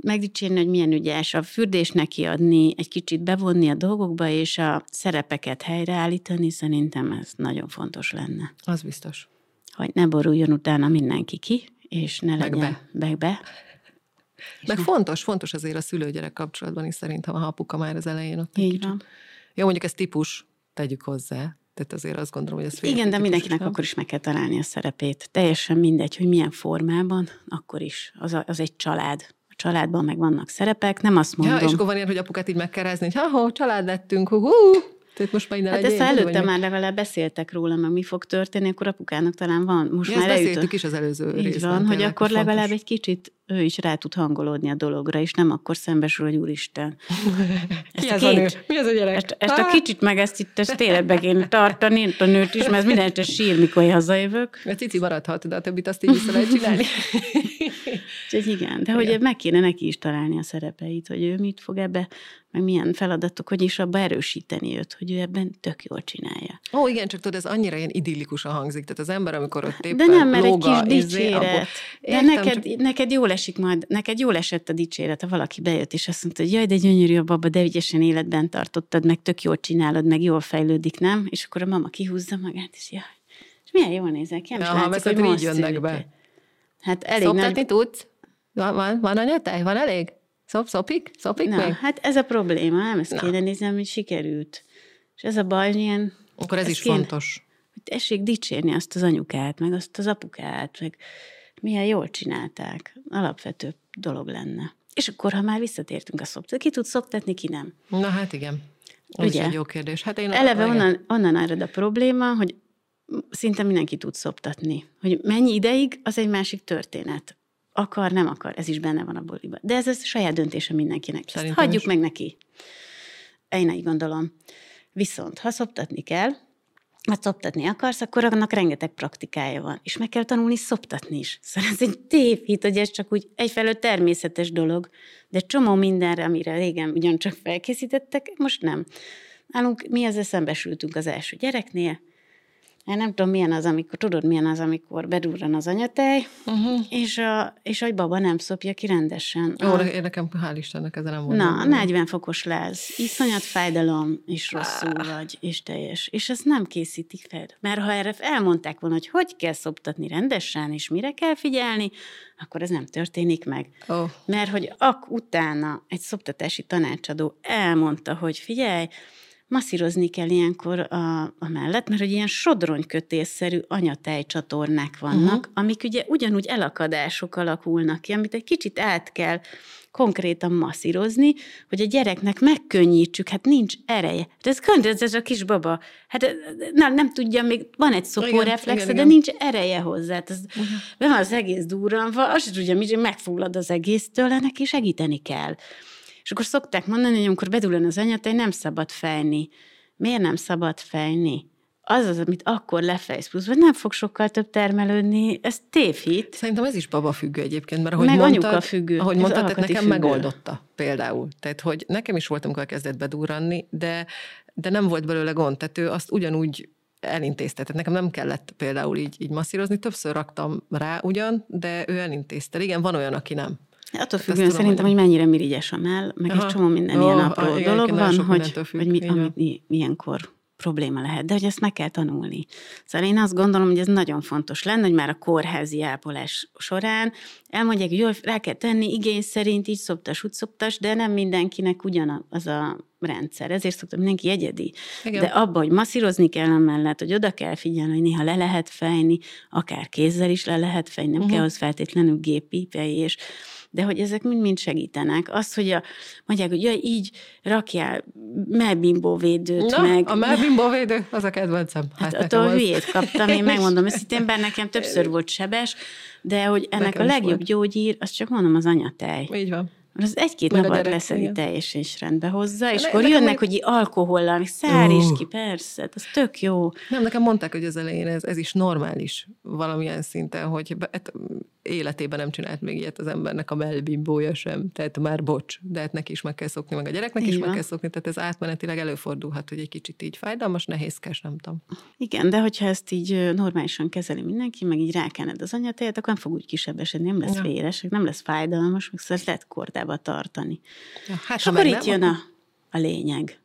megdicsérni, hogy milyen ügyes, a fürdésnek kiadni, egy kicsit bevonni a dolgokba, és a szerepeket helyreállítani, szerintem ez nagyon fontos lenne. Az biztos hogy ne boruljon utána mindenki ki, és ne meg legyen be. meg be. Meg fontos, fontos azért a szülőgyerek kapcsolatban is szerintem, ha apuka már az elején ott Így kicsit. van. Jó, mondjuk ez típus, tegyük hozzá. Tehát azért azt gondolom, hogy ez Igen, de mindenkinek is akkor is meg kell találni a szerepét. Teljesen mindegy, hogy milyen formában, akkor is. Az, a, az egy család. Családban meg vannak szerepek, nem azt mondom. Ja, és akkor van ilyen, hogy apukát így megkerezni, hogy ha, család lettünk, hú, tehát most már Hát ezt előtte már legalább beszéltek róla, meg mi fog történni, akkor apukának talán van. Most Mi már ezt beszéltük is az előző Így részben. van, hogy akkor fontos. legalább egy kicsit ő is rá tud hangolódni a dologra, és nem akkor szembesül, hogy úristen. Ezt Ki ez a nő? Mi az a gyerek? Ezt, ezt a kicsit meg ezt itt ezt életbe kéne tartani, a nőt is, mert ez minden este sír, mikor hazajövök. A cici maradhat, de a többit azt így vissza lehet csinálni. Úgyhogy igen, de hogy igen. meg kéne neki is találni a szerepeit, hogy ő mit fog ebbe, meg milyen feladatok, hogy is abba erősíteni őt, hogy ő ebben tök jól csinálja. Ó, igen, csak tudod, ez annyira ilyen idillikusan hangzik, tehát az ember, amikor ott éppen De nem, mert lóga, egy kis izé, dicséret. Abból, de neked, csak... neked jól esik majd, neked jól esett a dicséret, ha valaki bejött, és azt mondta, hogy jaj, de gyönyörű a baba, de ügyesen életben tartottad, meg tök jól csinálod, meg jól fejlődik, nem? És akkor a mama kihúzza magát, és jaj, és milyen jól nézel ki, nem ja, látszik, hogy így jönnek be. Hát elég Szoptatni nagy... tudsz? Van, van, van anyatej? Van elég? Szop, szopik? Szopik Na, még? hát ez a probléma, nem? Ezt Na. kéne nézni, hogy sikerült. És ez a baj, hogy ilyen... Akkor ez, ez is kéne, fontos. Hogy tessék dicsérni azt az anyukát, meg azt az apukát, meg milyen jól csinálták. Alapvető dolog lenne. És akkor, ha már visszatértünk a szoptatni, ki tud szoptatni, ki nem? Na hát igen. Ez Ugye? egy jó kérdés. Hát én Eleve onnan, onnan árad a probléma, hogy szinte mindenki tud szoptatni. Hogy mennyi ideig, az egy másik történet akar, nem akar, ez is benne van a boliba. De ez a saját döntése mindenkinek. Ezt hagyjuk is. meg neki. Én így gondolom. Viszont, ha szoptatni kell, ha szoptatni akarsz, akkor annak rengeteg praktikája van. És meg kell tanulni szoptatni is. Szóval ez egy tévhit, hogy ez csak úgy egyfelől természetes dolog, de csomó mindenre, amire régen ugyancsak felkészítettek, most nem. Nálunk mi ezzel szembesültünk az első gyereknél, én nem tudom, milyen az, amikor, tudod, milyen az, amikor bedurran az anyatej, uh-huh. és, a, és a baba nem szopja ki rendesen. Ó, a... én nekem, hál' Istennek, ezen nem volt. Na, 40 fokos láz, iszonyat fájdalom, és rosszul ah. vagy, és teljes. És ezt nem készítik fel. Mert ha erre elmondták volna, hogy hogy kell szoptatni rendesen, és mire kell figyelni, akkor ez nem történik meg. Oh. Mert hogy ak utána egy szoptatási tanácsadó elmondta, hogy figyelj, masszírozni kell ilyenkor a, a mellett, mert hogy ilyen sodronykötésszerű anyatejcsatornák vannak, uh-huh. amik ugye ugyanúgy elakadások alakulnak ki, amit egy kicsit át kell konkrétan masszírozni, hogy a gyereknek megkönnyítsük, hát nincs ereje. De ez könyv, ez, a kis baba, hát nem, nem tudja, még van egy szokóreflexe, de nincs ereje hozzá. Hát ez, uh-huh. Be van az egész durranva, azt sem tudja, hogy megfullad az egésztől, neki segíteni kell. És akkor szokták mondani, hogy amikor bedullan az anyatej, nem szabad fejni. Miért nem szabad fejni? az az, amit akkor lefejsz plusz, vagy nem fog sokkal több termelődni, ez tévhit. Szerintem ez is baba függő egyébként, mert ahogy Meg mondtad, függő. ahogy mondtad, tehát nekem függő. megoldotta például. Tehát, hogy nekem is volt, amikor kezdett bedurranni, de, de nem volt belőle gond, tehát ő azt ugyanúgy elintézte. Tehát nekem nem kellett például így, így masszírozni, többször raktam rá ugyan, de ő elintézte. Igen, van olyan, aki nem. Attól függően tudom, szerintem, hogy mennyire mirigyes a mell, meg Aha. egy csomó minden oh, ilyen apró igen, dolog van, hogy, hogy mi, ami ilyenkor probléma lehet, de hogy ezt meg kell tanulni. Szóval én azt gondolom, hogy ez nagyon fontos lenne, hogy már a kórházi ápolás során elmondják, hogy jól rá kell tenni, igény szerint így szoptas, úgy szoptas, de nem mindenkinek ugyanaz a rendszer. Ezért szoktam mindenki egyedi. Igen. De abba, hogy masszírozni kell mellett, hogy oda kell figyelni, hogy néha le lehet fejni, akár kézzel is le lehet fejni, nem uh-huh. kell az feltétlenül gépi és de hogy ezek mind-mind segítenek. Az, hogy a, mondják, hogy jaj, így rakjál melbimbó védőt, Na, meg... a melbimbó védő, az a kedvencem. Hát, hát attól hülyét kaptam, én megmondom őszintén, bár nekem többször volt sebes, de hogy ennek nekem a legjobb volt. gyógyír, azt csak mondom, az anyatej. Így van. Az egy-két nap alatt lesz, hogy teljesen is rendbe hozza, és ne, akkor jönnek, hogy alkohollal, szár is ki, persze, hát az tök jó. Nem, nekem mondták, hogy az elején ez, ez is normális valamilyen szinten, hogy életében nem csinált még ilyet az embernek a melbimbója sem, tehát már bocs, de hát neki is meg kell szokni, meg a gyereknek is meg kell szokni, tehát ez átmenetileg előfordulhat, hogy egy kicsit így fájdalmas, nehézkes, nem tudom. Igen, de hogyha ezt így normálisan kezeli mindenki, meg így rákened az anyatejet, akkor nem fog úgy kisebesedni, nem lesz ja. véres, nem lesz fájdalmas, meg szóval lehet kordába tartani. Ja, hát, És akkor itt jön a, a lényeg.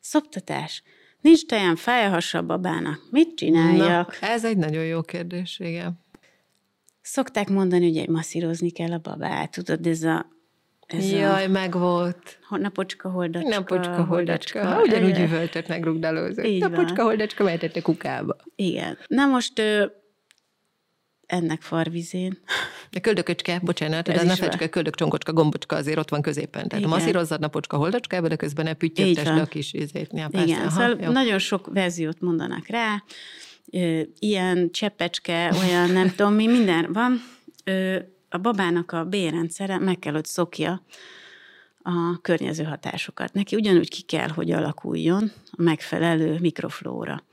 Szoptatás. Nincs teján fáj a babának. Mit csináljak? Na, ez egy nagyon jó kérdés, igen. Szokták mondani, hogy egy masszírozni kell a babát, tudod, ez a ez Jaj, a... meg volt. Napocska, holdacska. Napocska, holdacska. Ha, ugyanúgy üvöltött meg rugdalózó. Napocska, holdacska, mehetett a kukába. Igen. Na most ennek farvizén. A köldököcske, bocsánat, de ne felejtsük, a köldök, csonkocska, gombocska azért ott van középen. Tehát Igen. masszírozzad napocska, holdacskába, de közben ne püttyögtesd a kis izét. Ja, persze, Igen, aha, szóval jó. nagyon sok verziót mondanak rá ilyen cseppecske, olyan nem tudom mi, minden van. A babának a B-rendszere meg kell, hogy szokja a környező hatásokat. Neki ugyanúgy ki kell, hogy alakuljon a megfelelő mikroflóra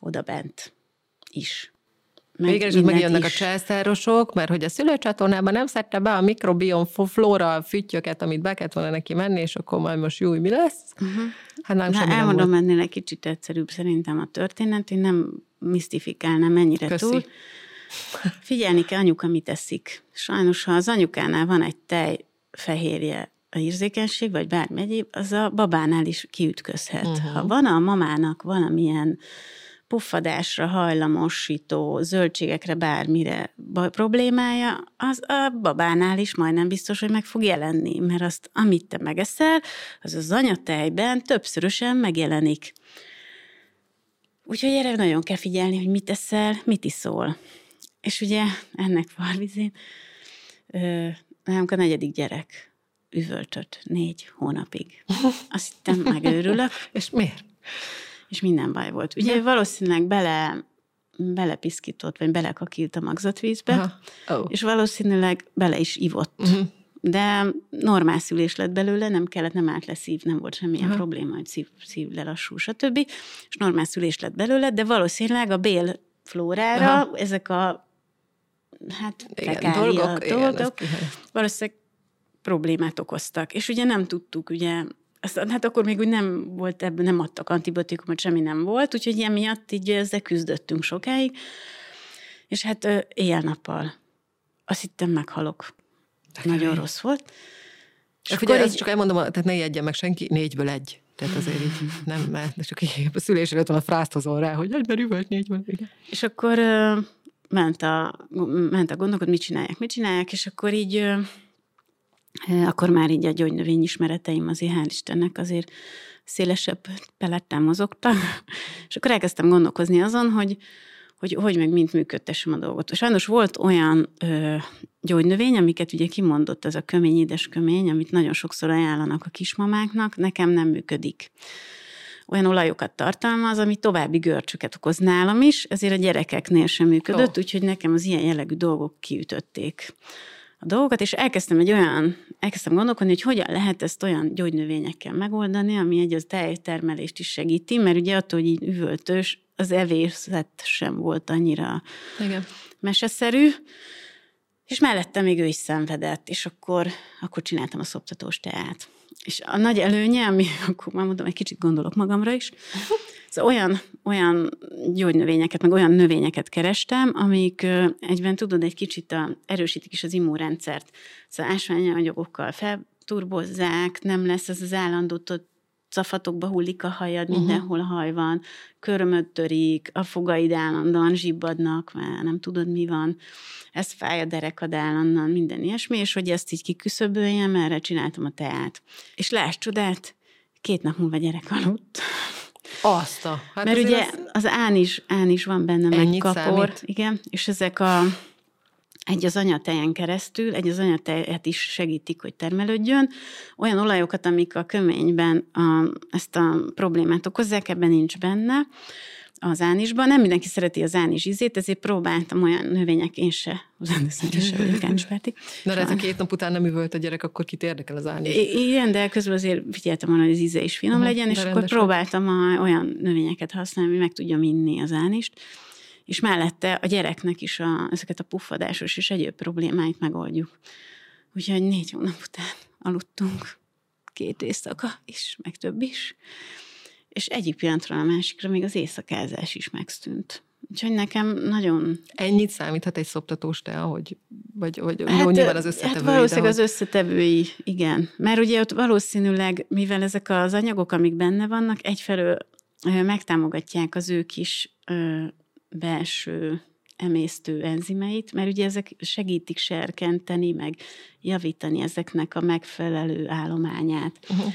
oda bent is. Meg Igen, és megjönnek is. a császárosok, mert hogy a szülőcsatornában nem szedte be a mikrobiom flóra füttyöket, amit be kellett volna neki menni, és akkor majd most jó, mi lesz? Uh-huh. Hát nem Na, elmondom ennél egy kicsit egyszerűbb szerintem a történet, én nem misztifikálnám mennyire Köszi. túl. Figyelni kell, anyuka mit eszik. Sajnos, ha az anyukánál van egy tej fehérje, a érzékenység, vagy bármi egyéb, az a babánál is kiütközhet. Uh-huh. Ha van a mamának valamilyen puffadásra hajlamosító, zöldségekre, bármire problémája, az a babánál is majdnem biztos, hogy meg fog jelenni, mert azt, amit te megeszel, az az anyatejben többszörösen megjelenik. Úgyhogy erre nagyon kell figyelni, hogy mit eszel, mit iszol. És ugye ennek farvizén nálunk a negyedik gyerek üvöltött négy hónapig. Azt hittem, megőrülök. És miért? És minden baj volt. Ugye ja. valószínűleg bele belepiszkított, vagy belekakilt a magzatvízbe, oh. és valószínűleg bele is ivott. Uh-huh de normál szülés lett belőle, nem kellett, nem állt le szív, nem volt semmilyen Aha. probléma, hogy szív, szív lelassú, stb. És normál szülés lett belőle, de valószínűleg a bél flórára Aha. ezek a hát Igen, dolgok, dolgok igen. valószínűleg problémát okoztak. És ugye nem tudtuk, ugye, azt, hát akkor még úgy nem volt ebben, nem adtak antibiotikumot, semmi nem volt, úgyhogy emiatt így ezzel küzdöttünk sokáig. És hát éjjel-nappal azt hittem meghalok. Nagyon rossz volt. És Figyelj, akkor ezt így, csak elmondom, tehát ne ijedjen meg senki, négyből egy. Tehát azért így nem, mert csak így a szülés előtt van a frászt hozol rá, hogy egy mert üvölt négyből. Igen. és akkor ö, ment a, ment a gondok, hogy mit csinálják, mit csinálják, és akkor így ö, akkor már így a gyógynövény ismereteim azért hál' Istennek azért szélesebb peletten mozogtak, és akkor elkezdtem gondolkozni azon, hogy hogy hogy meg mint működtessem a dolgot. Sajnos volt olyan ö, gyógynövény, amiket ugye kimondott ez a kömény, édes kömény, amit nagyon sokszor ajánlanak a kismamáknak, nekem nem működik. Olyan olajokat tartalmaz, ami további görcsöket okoz nálam is, ezért a gyerekeknél sem működött, Ó. úgyhogy nekem az ilyen jellegű dolgok kiütötték a dolgokat, és elkezdtem egy olyan, elkezdtem gondolkodni, hogy hogyan lehet ezt olyan gyógynövényekkel megoldani, ami egy az tejtermelést is segíti, mert ugye attól, hogy így üvöltős, az evészet sem volt annyira Igen. meseszerű, és mellette még ő is szenvedett, és akkor, akkor csináltam a szoptatós teát. És a nagy előnye, ami akkor már mondom, egy kicsit gondolok magamra is, szóval olyan, olyan gyógynövényeket, meg olyan növényeket kerestem, amik egyben tudod, egy kicsit a, erősítik is az immunrendszert. Szóval ásványanyagokkal felturbozzák, nem lesz ez az állandó tudod, cafatokba hullik a hajad, Mhm. mindenhol haj van, körmöd törik, a fogaid állandóan zsibbadnak, már nem tudod, mi van. Ez fáj a derekad állandóan, minden ilyesmi, és hogy ezt így kiküszöböljem, erre csináltam a teát. És láss csodát, két nap múlva gyerek aludt. Azt a... Hát Mert ugye az- az án is, án is van benne, meg kapor. számít? Igen, és ezek a egy az anyatejen keresztül, egy az anyatejet is segítik, hogy termelődjön. Olyan olajokat, amik a köményben a, ezt a problémát okozzák, ebben nincs benne az ánisban. Nem mindenki szereti az ánis ízét, ezért próbáltam olyan növények, én se, de szerintem se vagyok ánispárti. Na, de ez a két nap után nem üvölt a gyerek, akkor kit érdekel az állni? I- Igen, de közben azért figyeltem arra, hogy az íze is finom Aha, legyen, és akkor próbáltam a, olyan növényeket használni, hogy meg tudjam inni az ánist, és mellette a gyereknek is a, ezeket a puffadásos és egyéb problémáit megoldjuk. Úgyhogy négy hónap után aludtunk két éjszaka is, meg több is, és egyik pillanatról a másikra még az éjszakázás is megszűnt. Úgyhogy nekem nagyon Ennyit számíthat egy szoptatós te, hogy, vagy, vagy hát, jó, nyilván az összetevői, Hát valószínűleg az összetevői, igen. Mert ugye ott valószínűleg, mivel ezek az anyagok, amik benne vannak, egyfelől megtámogatják az ő kis belső emésztő enzimeit, mert ugye ezek segítik serkenteni, meg javítani ezeknek a megfelelő állományát, Uh-huh.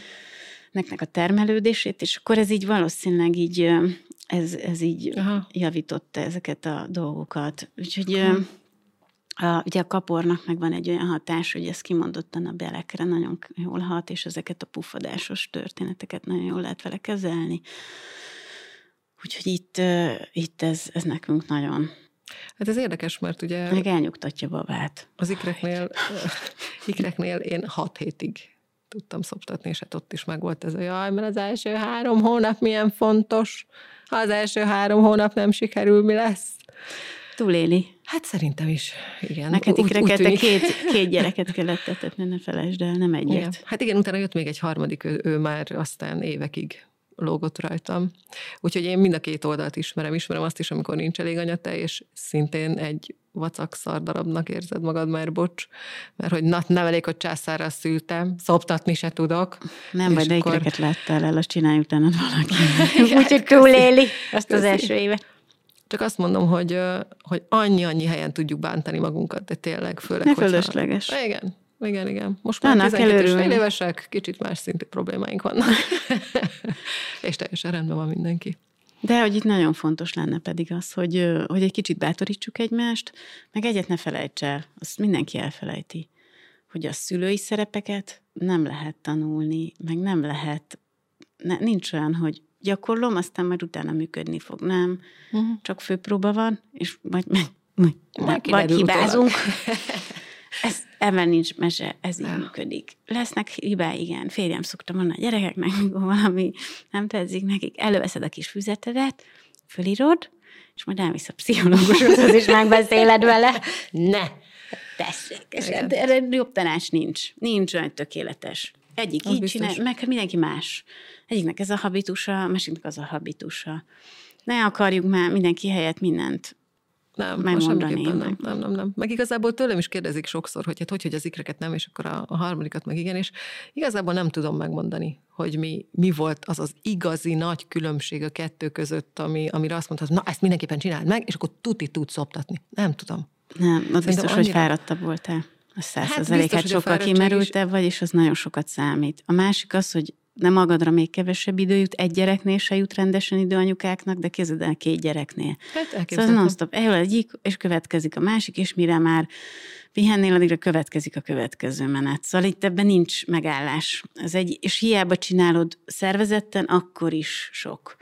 neknek a termelődését, és akkor ez így valószínűleg így, ez, ez így Aha. javította ezeket a dolgokat. Úgyhogy Aha. ö, a, ugye a kapornak meg van egy olyan hatás, hogy ez kimondottan a belekre nagyon jól hat, és ezeket a puffadásos történeteket nagyon jól lehet vele kezelni. Úgyhogy itt, itt ez, ez nekünk nagyon, Hát ez érdekes, mert ugye meg elnyugtatja babát. az ikreknél, ikreknél én hat hétig tudtam szoptatni, és hát ott is megvolt ez a jaj, mert az első három hónap milyen fontos. Ha az első három hónap nem sikerül, mi lesz? Túléli. Hát szerintem is, igen. Neked ikreket, te két, két gyereket kellett etetni, ne felejtsd el, nem egyet. Igen. Hát igen, utána jött még egy harmadik, ő, ő már aztán évekig lógott rajtam. Úgyhogy én mind a két oldalt ismerem. Ismerem azt is, amikor nincs elég anyatej, és szintén egy vacak szardarabnak érzed magad, mert bocs, mert hogy na, nem elég, hogy császára szültem, szoptatni se tudok. Nem baj, de akkor- ikreket láttál el, azt csinálj utána valaki. Úgyhogy túléli azt az első évet. Csak azt mondom, hogy, hogy annyi-annyi helyen tudjuk bántani magunkat, de tényleg főleg, Ne hogyha- fölösleges. Igen, igen, igen. Most már Annak 12 és fél örülni. évesek, kicsit más szintű problémáink vannak. és teljesen rendben van mindenki. De hogy itt nagyon fontos lenne pedig az, hogy, hogy egy kicsit bátorítsuk egymást, meg egyet ne felejts el, azt mindenki elfelejti, hogy a szülői szerepeket nem lehet tanulni, meg nem lehet, ne, nincs olyan, hogy gyakorlom, aztán majd utána működni fog. Nem, Uh-huh. csak főpróba van, és vagy, vagy, vagy, Majd vagy kiderül hibázunk. Ez, ebben nincs mese, ez így működik. Lesznek hibái, igen. Férjem szokta mondani a gyerekeknek, mikor valami nem tetszik nekik, előveszed a kis füzetedet, fölírod, és majd elmész a pszichológushoz, és megbeszéled vele. Ne! Tessék, és hát erre jobb tanács nincs. Nincs olyan tökéletes. Egyik az így biztos. csinál, meg mindenki más. Egyiknek ez a habitusa, másiknak az a habitusa. Ne akarjuk már mindenki helyett mindent nem, megmondani. Nem, nem, nem, nem. Meg igazából tőlem is kérdezik sokszor, hogy hát hogy, hogy az ikreket nem, és akkor a, a harmadikat meg igen, és igazából nem tudom megmondani, hogy mi, mi volt az az igazi nagy különbség a kettő között, ami, amire azt mondtad, na ezt mindenképpen csináld meg, és akkor tuti tudsz szoptatni. Nem tudom. Nem, az biztos, annyira... hogy fáradtabb voltál. A százszerzeléket hát sokkal kimerültebb vagy, és az nagyon sokat számít. A másik az, hogy nem magadra még kevesebb idő jut, egy gyereknél se jut rendesen idő anyukáknak, de képzeld el két gyereknél. Hát szóval non-stop, eljön egyik, és következik a másik, és mire már pihennél, addigra következik a következő menet. Szóval itt ebben nincs megállás. Ez egy, és hiába csinálod szervezetten, akkor is sok.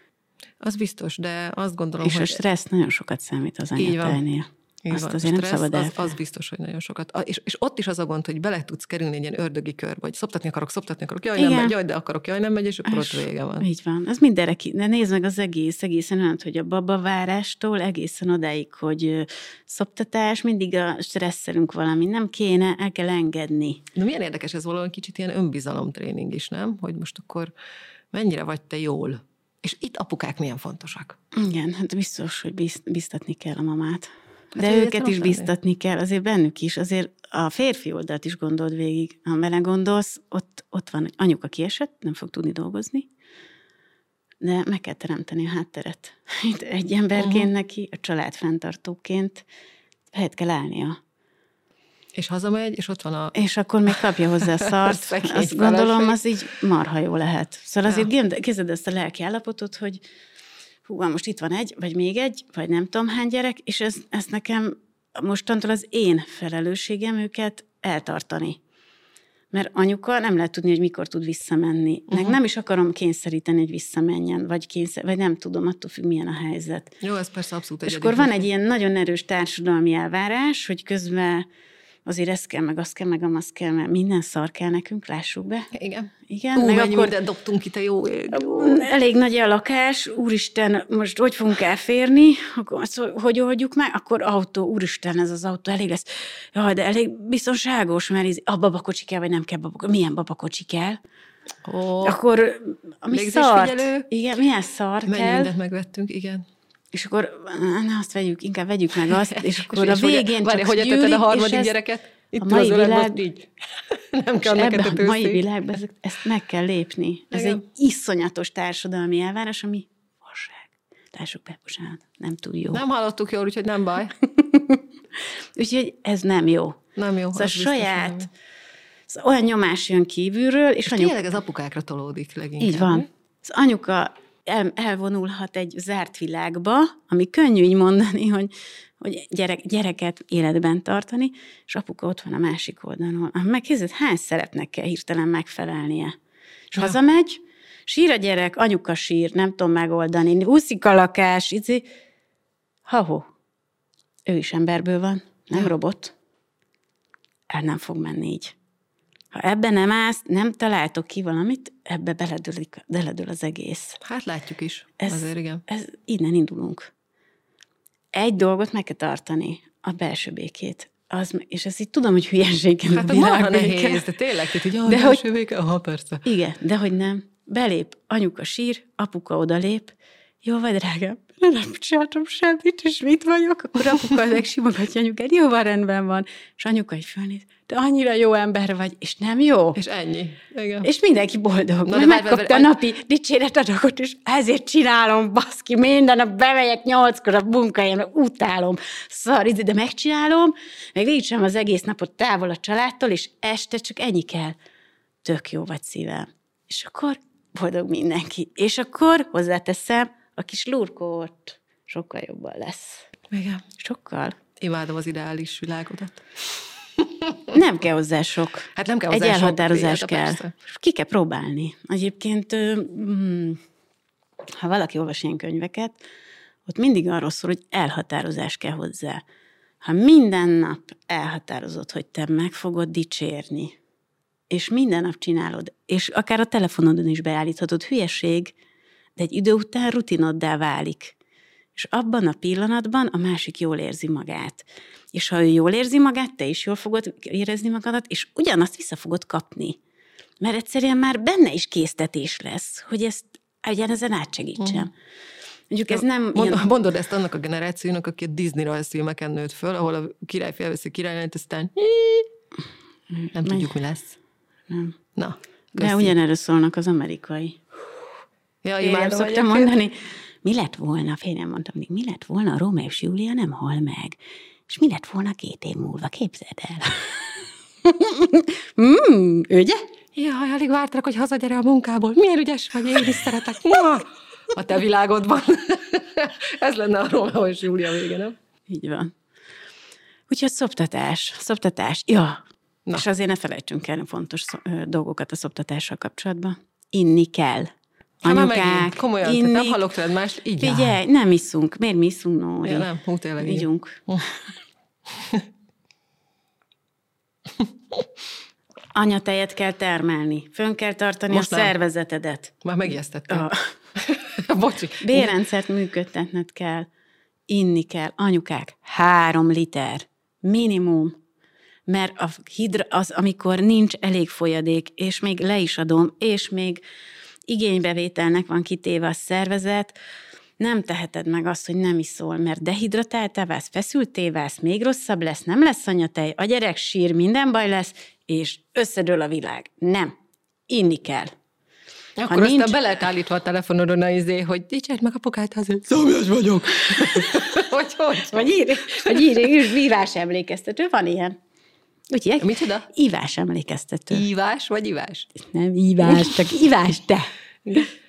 Az biztos, de azt gondolom, és hogy... És a stressz nagyon sokat számít az anyatejnél. Így Azt van. azért nem szabad az, az biztos, hogy nagyon sokat. És, és ott is az a gond, hogy bele tudsz kerülni egy ilyen ördögi kör, vagy szoptatni akarok, szoptatni akarok, jaj, Igen. nem megy, jaj, de akarok, jaj, nem megy, és akkor és ott vége van. Így van. Ez mindenre ki. De nézd meg az egész, egészen olyan, hogy a babavárástól egészen odáig, hogy szoptatás, mindig a stresszelünk valami, nem kéne, el kell engedni. Na milyen érdekes ez valami kicsit ilyen önbizalomtréning is, nem? Hogy most akkor mennyire vagy te jól? És itt apukák milyen fontosak? Igen, hát biztos, hogy biztatni kell a mamát. De hát, őket is biztatni kell, azért bennük is, azért a férfi oldalt is gondold végig. Ha bele gondolsz, ott, ott van, hogy anyuka kiesett, nem fog tudni dolgozni, de meg kell teremteni a hátteret. Itt egy emberként uh-huh. neki, a család fenntartóként helyet kell állnia. És hazamegy, és ott van a... És akkor még kapja hozzá a szart. Azt gondolom, az így marha jó lehet. Szóval ja. azért képzeld ezt a lelki állapotot, hogy hú, most itt van egy, vagy még egy, vagy nem tudom hány gyerek, és ez, ez nekem mostantól az én felelősségem őket eltartani. Mert anyuka nem lehet tudni, hogy mikor tud visszamenni. Uh-huh. Meg nem is akarom kényszeríteni, hogy visszamenjen, vagy, kényszer, vagy nem tudom, attól függ, milyen a helyzet. Jó, ez persze abszolút És akkor van egy ilyen nagyon erős társadalmi elvárás, hogy közben azért ez kell, meg azt kell, meg azt kell, mert minden szar kell nekünk, lássuk be. Igen. Igen, Ú, meg akkor mindent dobtunk itt a jó ég. Elég nagy a lakás, úristen, most hogy fogunk elférni, akkor hogy oldjuk meg, akkor autó, úristen, ez az autó elég lesz. Jaj, de elég biztonságos, mert ez, a babakocsi kell, vagy nem kell babakocsi, milyen babakocsi kell. Oh. Akkor ami szart, igen, milyen szar Mennyi kell. mindent megvettünk, igen. És akkor ne azt vegyük, inkább vegyük meg azt, és akkor és a végén hogy, csak hogy gyűlik, a harmadik gyereket? Itt a mai világ, így. Nem kell neked a, mai világban ezt, ezt meg kell lépni. Ez Igen. egy iszonyatos társadalmi elvárás, ami vasság. Társuk be, bocsánat, nem túl jó. Nem hallottuk jól, úgyhogy nem baj. úgyhogy ez nem jó. Nem jó. Szóval saját, szóval olyan nyomás jön kívülről, és, és anyuk... tényleg az apukákra tolódik leginkább. Így van. Az anyuka el, elvonulhat egy zárt világba, ami könnyű így mondani, hogy, hogy gyerek, gyereket életben tartani, és apuka ott van a másik oldalon. Megkérdezed, hány szerepnek kell hirtelen megfelelnie? És ja. hazamegy, sír a gyerek, anyuka sír, nem tudom megoldani, úszik a lakás, izé. Ha-ho, ő is emberből van, nem ja. robot. El nem fog menni így. Ha ebben nem állsz, nem találtok ki valamit, ebbe beledőlik, beledől az egész. Hát látjuk is, ez, azért igen. Ez, innen indulunk. Egy dolgot meg kell tartani, a belső békét. Az, és ezt így tudom, hogy hülyeség Hát a nehéz, de tényleg, tehát, hogy a de belső hogy, béke, aha, persze. Igen, de hogy nem. Belép, anyuka sír, apuka odalép, jó vagy, drágám, nem csináltam semmit, és mit vagyok, akkor apuka megsimogatja anyukát, jó, van, rendben van. És anyuka egy fölnéz, te annyira jó ember vagy, és nem jó. És ennyi. Igen. És mindenki boldog. Na, de megkapta a napi dicséretadagot, és ezért csinálom, baszki, minden nap bemegyek nyolckor a munkáján, utálom, szar, de megcsinálom, meg végigcsinálom az egész napot távol a családtól, és este csak ennyi kell. Tök jó vagy szívem. És akkor boldog mindenki. És akkor hozzáteszem, a kis lurkót sokkal jobban lesz. Igen. Sokkal. Imádom az ideális világodat. Nem kell hozzá sok. Hát nem kell hozzá Egy elhatározás kell. Persze. Ki kell próbálni. Egyébként, mm, ha valaki olvas ilyen könyveket, ott mindig arról szól, hogy elhatározás kell hozzá. Ha minden nap elhatározod, hogy te meg fogod dicsérni, és minden nap csinálod, és akár a telefonodon is beállíthatod, hülyeség, de egy idő után rutinoddá válik. És abban a pillanatban a másik jól érzi magát. És ha ő jól érzi magát, te is jól fogod érezni magadat, és ugyanazt vissza fogod kapni. Mert egyszerűen már benne is késztetés lesz, hogy ezt ezen átsegítsem. Uh-huh. Mondjuk ez nem... Mond, ilyen... Mondod ezt annak a generációnak, aki a Disney rajzfilmeken nőtt föl, ahol a király felveszi királyát, aztán nem tudjuk, mi lesz. Nem. Na, köszi. De ugyanerről szólnak az amerikai. Ja, Én nem szoktam mondani, mi lett volna, félre mondtam, mi lett volna, a Róma és Júlia nem hal meg, és mi lett volna két év múlva, képzeld el. mm, ugye? Jaj, alig vártak, hogy hazagyere a munkából. Milyen ügyes vagy, én is szeretek. A te világodban. Ez lenne a Róma és Júlia vége, nem? Így van. Úgyhogy szoptatás, szoptatás. Ja, Na. és azért ne felejtsünk el fontos dolgokat a szoptatással kapcsolatban. Inni kell. Anyukák, megint, komolyan, inni. nem hallok tőled más, így Figyelj, nem iszunk. Miért mi iszunk, Nóri? Ja, nem, hú, tényleg. Ígyunk. Anyatejet kell termelni, fönn kell tartani Most a nem. szervezetedet. Már megijesztettem. A... Bocsi. Bérrendszert működtetned kell, inni kell. Anyukák, három liter, minimum. Mert a hidra, az, amikor nincs elég folyadék, és még le is adom, és még igénybevételnek van kitéve a szervezet, nem teheted meg azt, hogy nem iszol, mert dehidratáltál válsz, feszülté válsz, még rosszabb lesz, nem lesz anyatej, a gyerek sír, minden baj lesz, és összedől a világ. Nem. Inni kell. Akkor ha nincs... aztán be lehet állítva a telefonodon a izé, hogy dicsérd meg apukát hazát. Szomjas vagyok. hogy hogy? Vagy ír, vagy ír, írás emlékeztető, van ilyen. Úgy Micsoda? Ívás emlékeztető. Ívás vagy ivás? Nem ívás, csak ivás, te.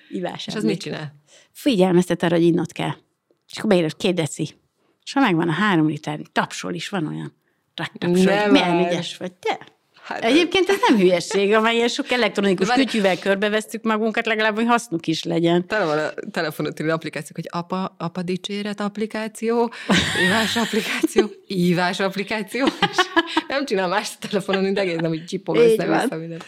Ivás És az mit csinál? Figyelmeztet arra, hogy innod kell. És akkor beírod két deci. És ha megvan a három liter, tapsol is, van olyan. Tapsol, milyen ügyes vagy, te? Hát, Egyébként ez nem hülyeség, amelyen sok elektronikus Várj. kütyűvel körbevesztük magunkat, legalább, hogy hasznuk is legyen. Tele van a telefonot applikációk, hogy apa, apa dicséret applikáció, ívás applikáció, ívás applikáció, és nem csinál más a telefonon, mint egész nem, hogy csipog össze mindent.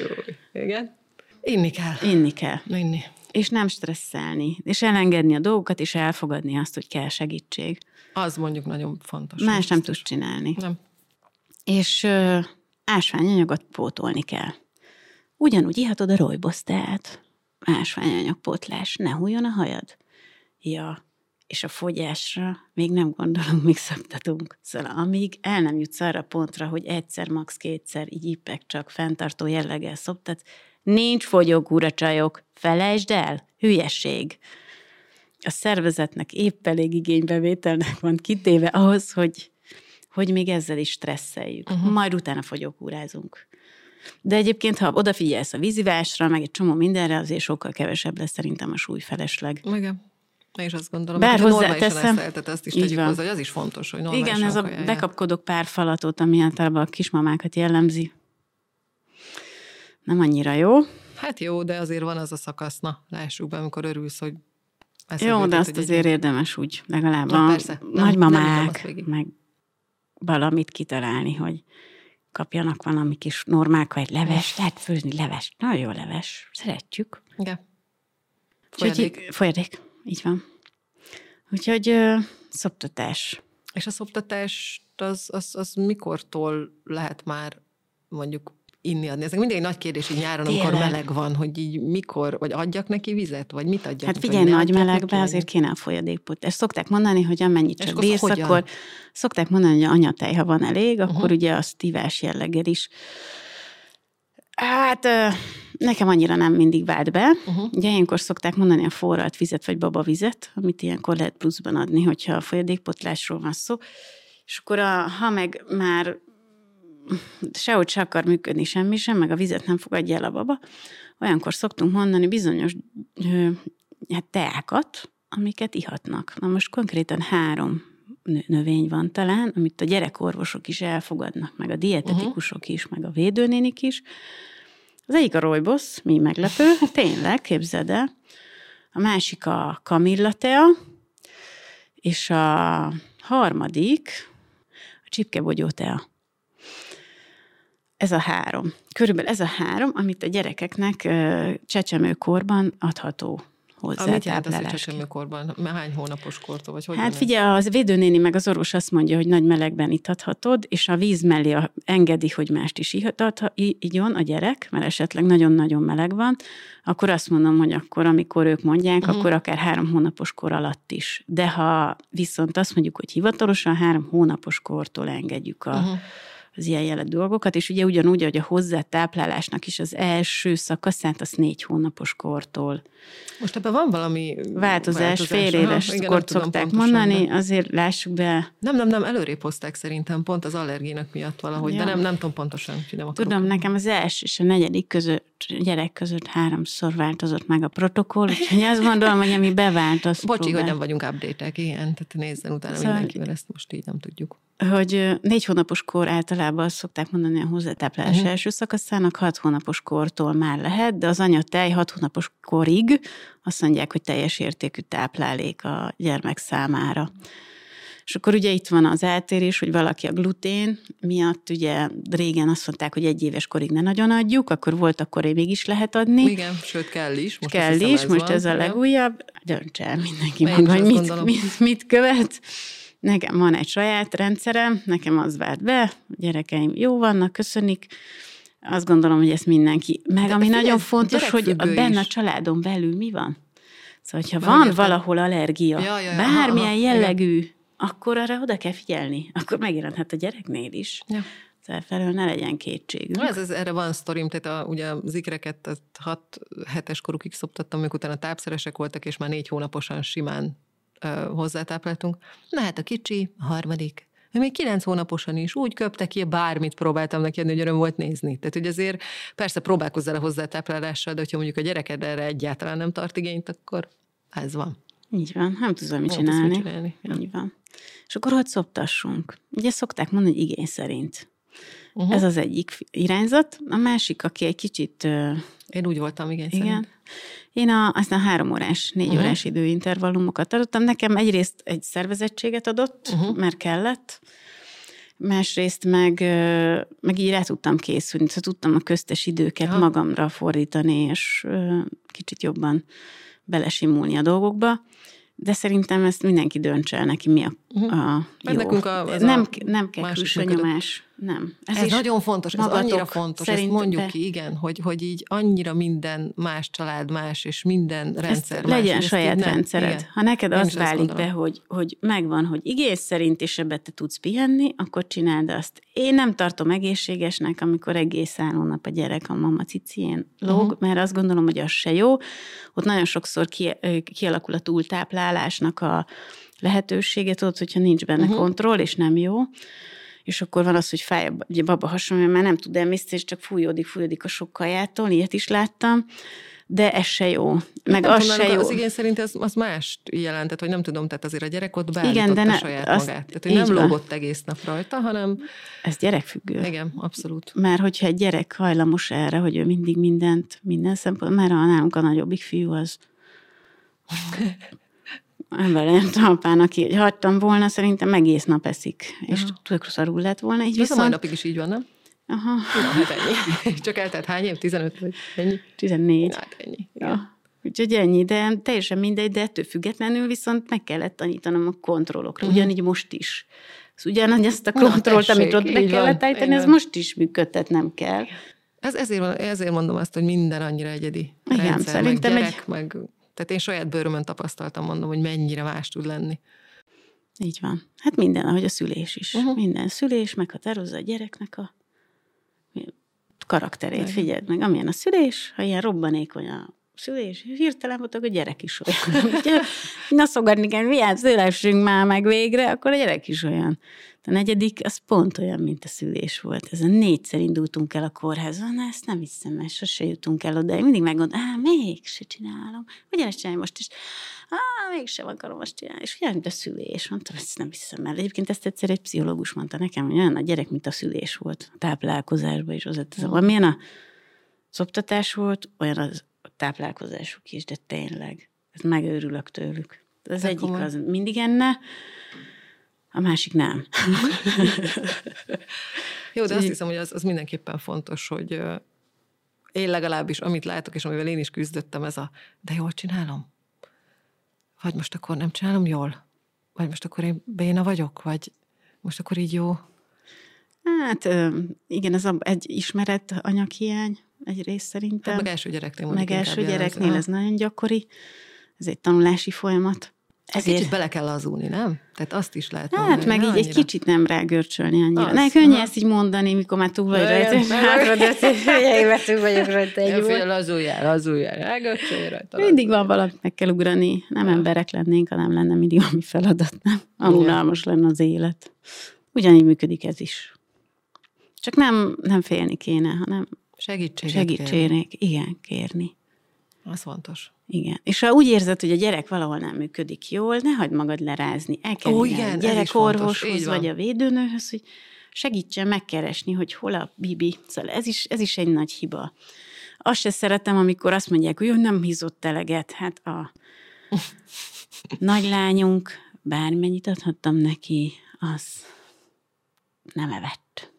Jó, igen. Inni kell. Inni kell. Inni. És nem stresszelni, és elengedni a dolgokat, és elfogadni azt, hogy kell segítség. Az mondjuk nagyon fontos. Más nem tudsz csinálni. Nem. És ásványanyagot pótolni kell. Ugyanúgy ihatod a rojbosztát. Ásványanyagpótlás, ne hújjon a hajad. Ja, és a fogyásra még nem gondolom, még szoktatunk. Szóval amíg el nem jutsz arra pontra, hogy egyszer, max. kétszer így ipek csak fenntartó jelleggel szoptat, nincs fogyókúra csajok, felejtsd el, hülyeség. A szervezetnek épp elég igénybevételnek van kitéve ahhoz, hogy hogy még ezzel is stresszeljük. Uh-huh. Majd utána fogyókúrázunk. De egyébként, ha odafigyelsz a vízivásra, meg egy csomó mindenre, azért sokkal kevesebb lesz szerintem a súlyfelesleg. Igen. Én is azt gondolom, Bár hogy hozzáteszem, ezt azt is tegyük hozzá, hogy az is fontos, hogy Igen, ez a kajálják. bekapkodok pár falatot, ami általában a kismamákat jellemzi. Nem annyira jó. Hát jó, de azért van az a szakasz, na, lássuk be, amikor örülsz, hogy Jó, de azt azért egy... érdemes úgy, legalább na, a persze. nagymamák, nem, nem meg valamit kitalálni, hogy kapjanak valami kis normálka, egy leves, lehet főzni leves. Nagyon jó leves, szeretjük. Igen. Folyadék. Úgyhogy, folyadék, így van. Úgyhogy ö, szoptatás. És a szoptatást az, az, az mikortól lehet már mondjuk inni adni. Ez mindig egy nagy kérdés így nyáron, Tényleg. amikor meleg van, hogy így mikor, vagy adjak neki vizet, vagy mit adjak Hát figyelj, nagy melegbe azért kéne a folyadékpot. Ezt szokták mondani, hogy amennyit csak bírsz, hogyan? akkor szokták mondani, hogy anyatej, ha van elég, akkor uh-huh. ugye az tivás jelleggel is. Hát nekem annyira nem mindig vált be. Uh-huh. Ugye ilyenkor szokták mondani a forralt vizet, vagy babavizet, amit ilyenkor lehet pluszban adni, hogyha a folyadékpotlásról van szó. És akkor a, ha meg már sehogy se akar működni semmi sem, meg a vizet nem fogadja el a baba, olyankor szoktunk mondani bizonyos hát teákat, amiket ihatnak. Na most konkrétan három növény van talán, amit a gyerekorvosok is elfogadnak, meg a dietetikusok is, meg a védőnénik is. Az egyik a rojbosz, mi meglepő, tényleg, képzeld el. A másik a kamillatea, és a harmadik, csipkebogyó tea. Ez a három. Körülbelül ez a három, amit a gyerekeknek csecsemőkorban adható hozzá. Amit jelent az, hogy csecsemőkorban? Hány hónapos kortól? Vagy hogy hát figyelj, az védőnéni meg az orvos azt mondja, hogy nagy melegben itathatod, és a víz mellé engedi, hogy mást is ihathat, igyon a gyerek, mert esetleg nagyon-nagyon meleg van, akkor azt mondom, hogy akkor, amikor ők mondják, uh-huh. akkor akár három hónapos kor alatt is. De ha viszont azt mondjuk, hogy hivatalosan három hónapos kortól engedjük a uh-huh az ilyen jellegű dolgokat, és ugye ugyanúgy, hogy a hozzátáplálásnak is az első szakaszát, az négy hónapos kortól. Most ebben van valami változás, változás. fél éves Aha, igen, kort szokták mondani, de. azért lássuk be. Nem, nem, nem, előrébb hozták szerintem, pont az allergének miatt valahogy, ja. de nem, nem tudom pontosan, hogy nem Tudom, nekem az első és a negyedik között, gyerek között háromszor változott meg a protokoll, úgyhogy azt gondolom, hogy ami bevált, az Bocsi, próbál. hogy nem vagyunk update-ek, igen, tehát nézzen utána szóval mindenkivel, ezt most így nem tudjuk hogy négy hónapos kor általában azt szokták mondani a hozzátáplálás uh-huh. első szakaszának, hat hónapos kortól már lehet, de az anyatej hat hónapos korig azt mondják, hogy teljes értékű táplálék a gyermek számára. És akkor ugye itt van az eltérés, hogy valaki a glutén miatt, ugye régen azt mondták, hogy egy éves korig ne nagyon adjuk, akkor volt, akkor mégis lehet adni. Igen, sőt kell is. Most kell is, ez most van, ez a legújabb. Dönts el mindenki maga, hogy mit, mit, mit követ. Nekem van egy saját rendszerem, nekem az várt be, a gyerekeim jó vannak, köszönik, azt gondolom, hogy ezt mindenki. Meg De ami nagyon fontos, hogy a benne a családon belül mi van. Szóval, ha van értem. valahol allergia, ja, ja, ja, bármilyen aha, jellegű, igen. akkor arra oda kell figyelni. Akkor megjelenthet a gyereknél is. Ja. Felől ne legyen kétségünk. Ez, ez, erre van sztorim, tehát a, ugye az ikreket 6 hetes korukig szoptattam, amikor utána tápszeresek voltak, és már négy hónaposan simán hozzátápláltunk. Na hát a kicsi, a harmadik, még kilenc hónaposan is úgy köpte ki, bármit próbáltam neki adni, hogy öröm volt nézni. Tehát, hogy azért persze próbálkozzál a hozzátáplálással, de hogyha mondjuk a gyereked erre egyáltalán nem tart igényt, akkor ez van. Így van, nem tudom mit csinálni. Mit csinálni. Ja. Így van. És akkor hogy szoptassunk? Ugye szokták mondani, hogy igény szerint. Uh-huh. Ez az egyik irányzat. A másik, aki egy kicsit... Én úgy voltam, igen. Igen. Szerint. Én a, aztán három órás, négy uh-huh. órás időintervallumokat adottam. Nekem egyrészt egy szervezettséget adott, uh-huh. mert kellett, másrészt meg, meg így rá tudtam készülni, szóval tudtam a köztes időket Aha. magamra fordítani, és kicsit jobban belesimulni a dolgokba de szerintem ezt mindenki döntse el neki, mi a, uh-huh. a jó. Nekünk a, nem, nem kell külső nyomás. Nem. Ez, ez nagyon fontos, ez annyira fontos, ezt mondjuk de... ki, igen, hogy, hogy így annyira minden más család más, és minden rendszer ezt más. Legyen saját nem, rendszered. Igen. Ha neked Én az válik be, hogy, hogy megvan, hogy igény szerint, és ebbe te tudsz pihenni, akkor csináld azt. Én nem tartom egészségesnek, amikor egész nap a gyerek a mama cicien lóg, uh-huh. mert azt gondolom, hogy az se jó. Ott nagyon sokszor ki, kialakul a túltáplálásnak a lehetőséget, ott, hogyha nincs benne uh-huh. kontroll, és nem jó és akkor van az, hogy fáj a baba hasonló, mert nem tud emészteni, és csak fújódik, fújódik a sok kajától, ilyet is láttam, de ez se jó. Meg nem az se jó. Az igény szerint az, az mást jelentett, hogy nem tudom, tehát azért a gyerek ott Igen, de ne, saját azt, magát. Tehát, hogy nem van. lógott egész nap rajta, hanem... Ez gyerekfüggő. Igen, abszolút. Mert hogyha egy gyerek hajlamos erre, hogy ő mindig mindent, minden szempont, mert a nálunk a nagyobbik fiú az velem apán, aki hagytam volna, szerintem egész nap eszik, és uh-huh. tök szarul lett volna. Így viszont... a mai napig is így van, nem? Aha. Na, hát ennyi. Csak eltelt hány év? 15 vagy ennyi? 14. Hát ennyi. Ja. Úgyhogy ennyi, de teljesen mindegy, de ettől függetlenül viszont meg kellett tanítanom a kontrollokra. Uh-huh. Ugyanígy most is. Ez ugyanaz ezt a kontrollt, Na, amit ott be kellett állítani, ez most is működtet, nem kell. Ez, ezért, ezért mondom azt, hogy minden annyira egyedi. Igen, Rendszer, szerintem meg gyerek, egy... meg tehát én saját bőrömön tapasztaltam, mondom, hogy mennyire más tud lenni. Így van. Hát minden, ahogy a szülés is. Uh-huh. Minden szülés meghatározza a gyereknek a karakterét. Figyeld meg, amilyen a szülés, ha ilyen robbanékony a szülés, hirtelen voltak, a gyerek is olyan. Na szogatni kell, milyen szülessünk már meg végre, akkor a gyerek is olyan. A negyedik, az pont olyan, mint a szülés volt. Ez a négyszer indultunk el a kórházban, na ezt nem hiszem, mert sose jutunk el oda. Én mindig megmondom, á, mégse csinálom. ezt csinálni most is. Á, mégsem akarom most csinálni. És olyan, mint a szülés. Mondtam, ezt nem hiszem el. Egyébként ezt egyszer egy pszichológus mondta nekem, hogy olyan a gyerek, mint a szülés volt. A táplálkozásban is az. Mm. Milyen a szoptatás volt, olyan az táplálkozásuk is, de tényleg. Ez megőrülök tőlük. Az Te egyik komoly. az mindig enne, a másik nem. Jó, de azt hiszem, hogy az, az mindenképpen fontos, hogy én legalábbis, amit látok, és amivel én is küzdöttem, ez a, de jól csinálom? Vagy most akkor nem csinálom jól? Vagy most akkor én béna vagyok? Vagy most akkor így jó? Hát igen, ez egy ismeret anyaghiány egyrészt szerintem. Hát meg első gyereknél Meg első gyereknél ez nagyon gyakori. Ez egy tanulási folyamat. Ezért... Kicsit bele kell lazulni, nem? Tehát azt is lehet Hát mondani, meg így annyira. egy kicsit nem rágörcsölni annyira. Az, ne, könnyű ezt így mondani, mikor már túl vagy rajta. Hátra, túl vagyok rajta egy Fél, lazuljál, lazuljál, rágörcsölj rajta. Mindig van valamit meg kell ugrani. Nem ja. emberek lennénk, ha nem lenne mindig valami feladat, nem? Amulálmas lenne az élet. Ugyanígy működik ez is. Csak nem, nem félni kéne, hanem segítséget segítségnek, igen, kérni. Az fontos. Igen. És ha úgy érzed, hogy a gyerek valahol nem működik jól, ne hagyd magad lerázni. El kell Ó, igen, gyerekorvoshoz vagy a védőnőhöz, hogy segítsen megkeresni, hogy hol a bibi. Szóval ez is, ez is egy nagy hiba. Azt se szeretem, amikor azt mondják, hogy nem hízott eleget. Hát a nagylányunk, bármennyit adhattam neki, az nem evett.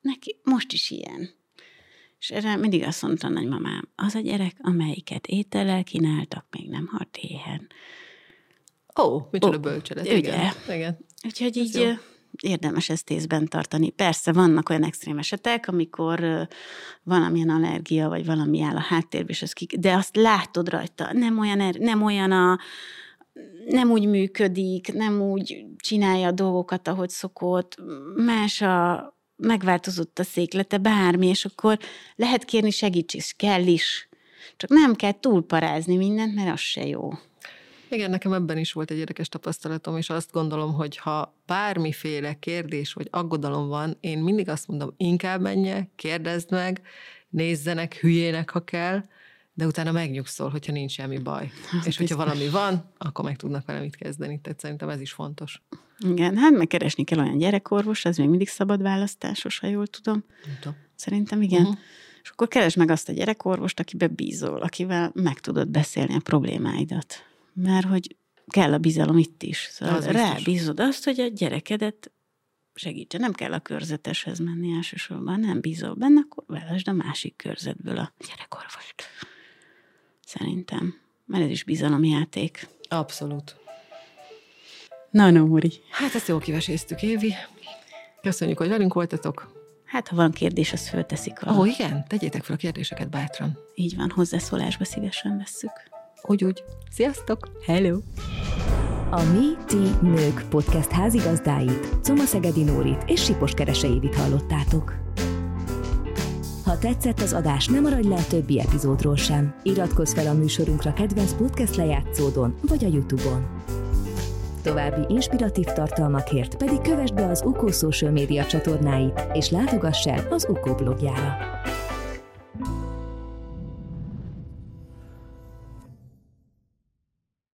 Neki most is ilyen. És erre mindig azt mondta a nagymamám, az a gyerek, amelyiket étellel kínáltak, még nem halt éhen. Ó, micsoda oh, bölcselet. Ugye? Igen. igen. Úgyhogy így jó. érdemes ezt észben tartani. Persze vannak olyan extrém esetek, amikor valamilyen allergia, vagy valami áll a háttérben, és az kik, de azt látod rajta, nem olyan, er, nem olyan a, nem úgy működik, nem úgy csinálja a dolgokat, ahogy szokott, más a, megváltozott a széklete, bármi, és akkor lehet kérni segítség, kell is. Csak nem kell túlparázni mindent, mert az se jó. Igen, nekem ebben is volt egy érdekes tapasztalatom, és azt gondolom, hogy ha bármiféle kérdés vagy aggodalom van, én mindig azt mondom, inkább menje, kérdezd meg, nézzenek hülyének, ha kell, de utána megnyugszol, hogyha nincs semmi baj. Az és hogyha valami van, akkor meg tudnak vele mit kezdeni. Tehát szerintem ez is fontos. Igen, hát megkeresni kell olyan gyerekorvos, ez még mindig szabad választásos, ha jól tudom. tudom. Szerintem igen. Uh-huh. És akkor keresd meg azt a gyerekorvost, akibe bízol, akivel meg tudod beszélni a problémáidat. Mert hogy kell a bizalom itt is. Szóval az rábízod azt, hogy a gyerekedet segítse. Nem kell a körzeteshez menni elsősorban, nem bízol benne, akkor velesd a másik körzetből a gyerekorvost. Szerintem. Mert ez is bizalomjáték. Abszolút. Na, Nóri. Hát ezt jól kiveséztük, Évi. Köszönjük, hogy velünk voltatok. Hát, ha van kérdés, azt fölteszik. Ó, oh, igen, tegyétek fel a kérdéseket bátran. Így van, hozzászólásba szívesen vesszük. Úgy, úgy. Sziasztok! Hello! A Mi, Ti, Nők podcast házigazdáit, Coma Szegedi Nórit és Sipos Keresei hallottátok. Ha tetszett az adás, nem maradj le a többi epizódról sem. Iratkozz fel a műsorunkra kedvenc podcast lejátszódon vagy a Youtube-on. További inspiratív tartalmakért pedig kövess be az UKO social média csatornáit, és látogass el az UKO blogjára.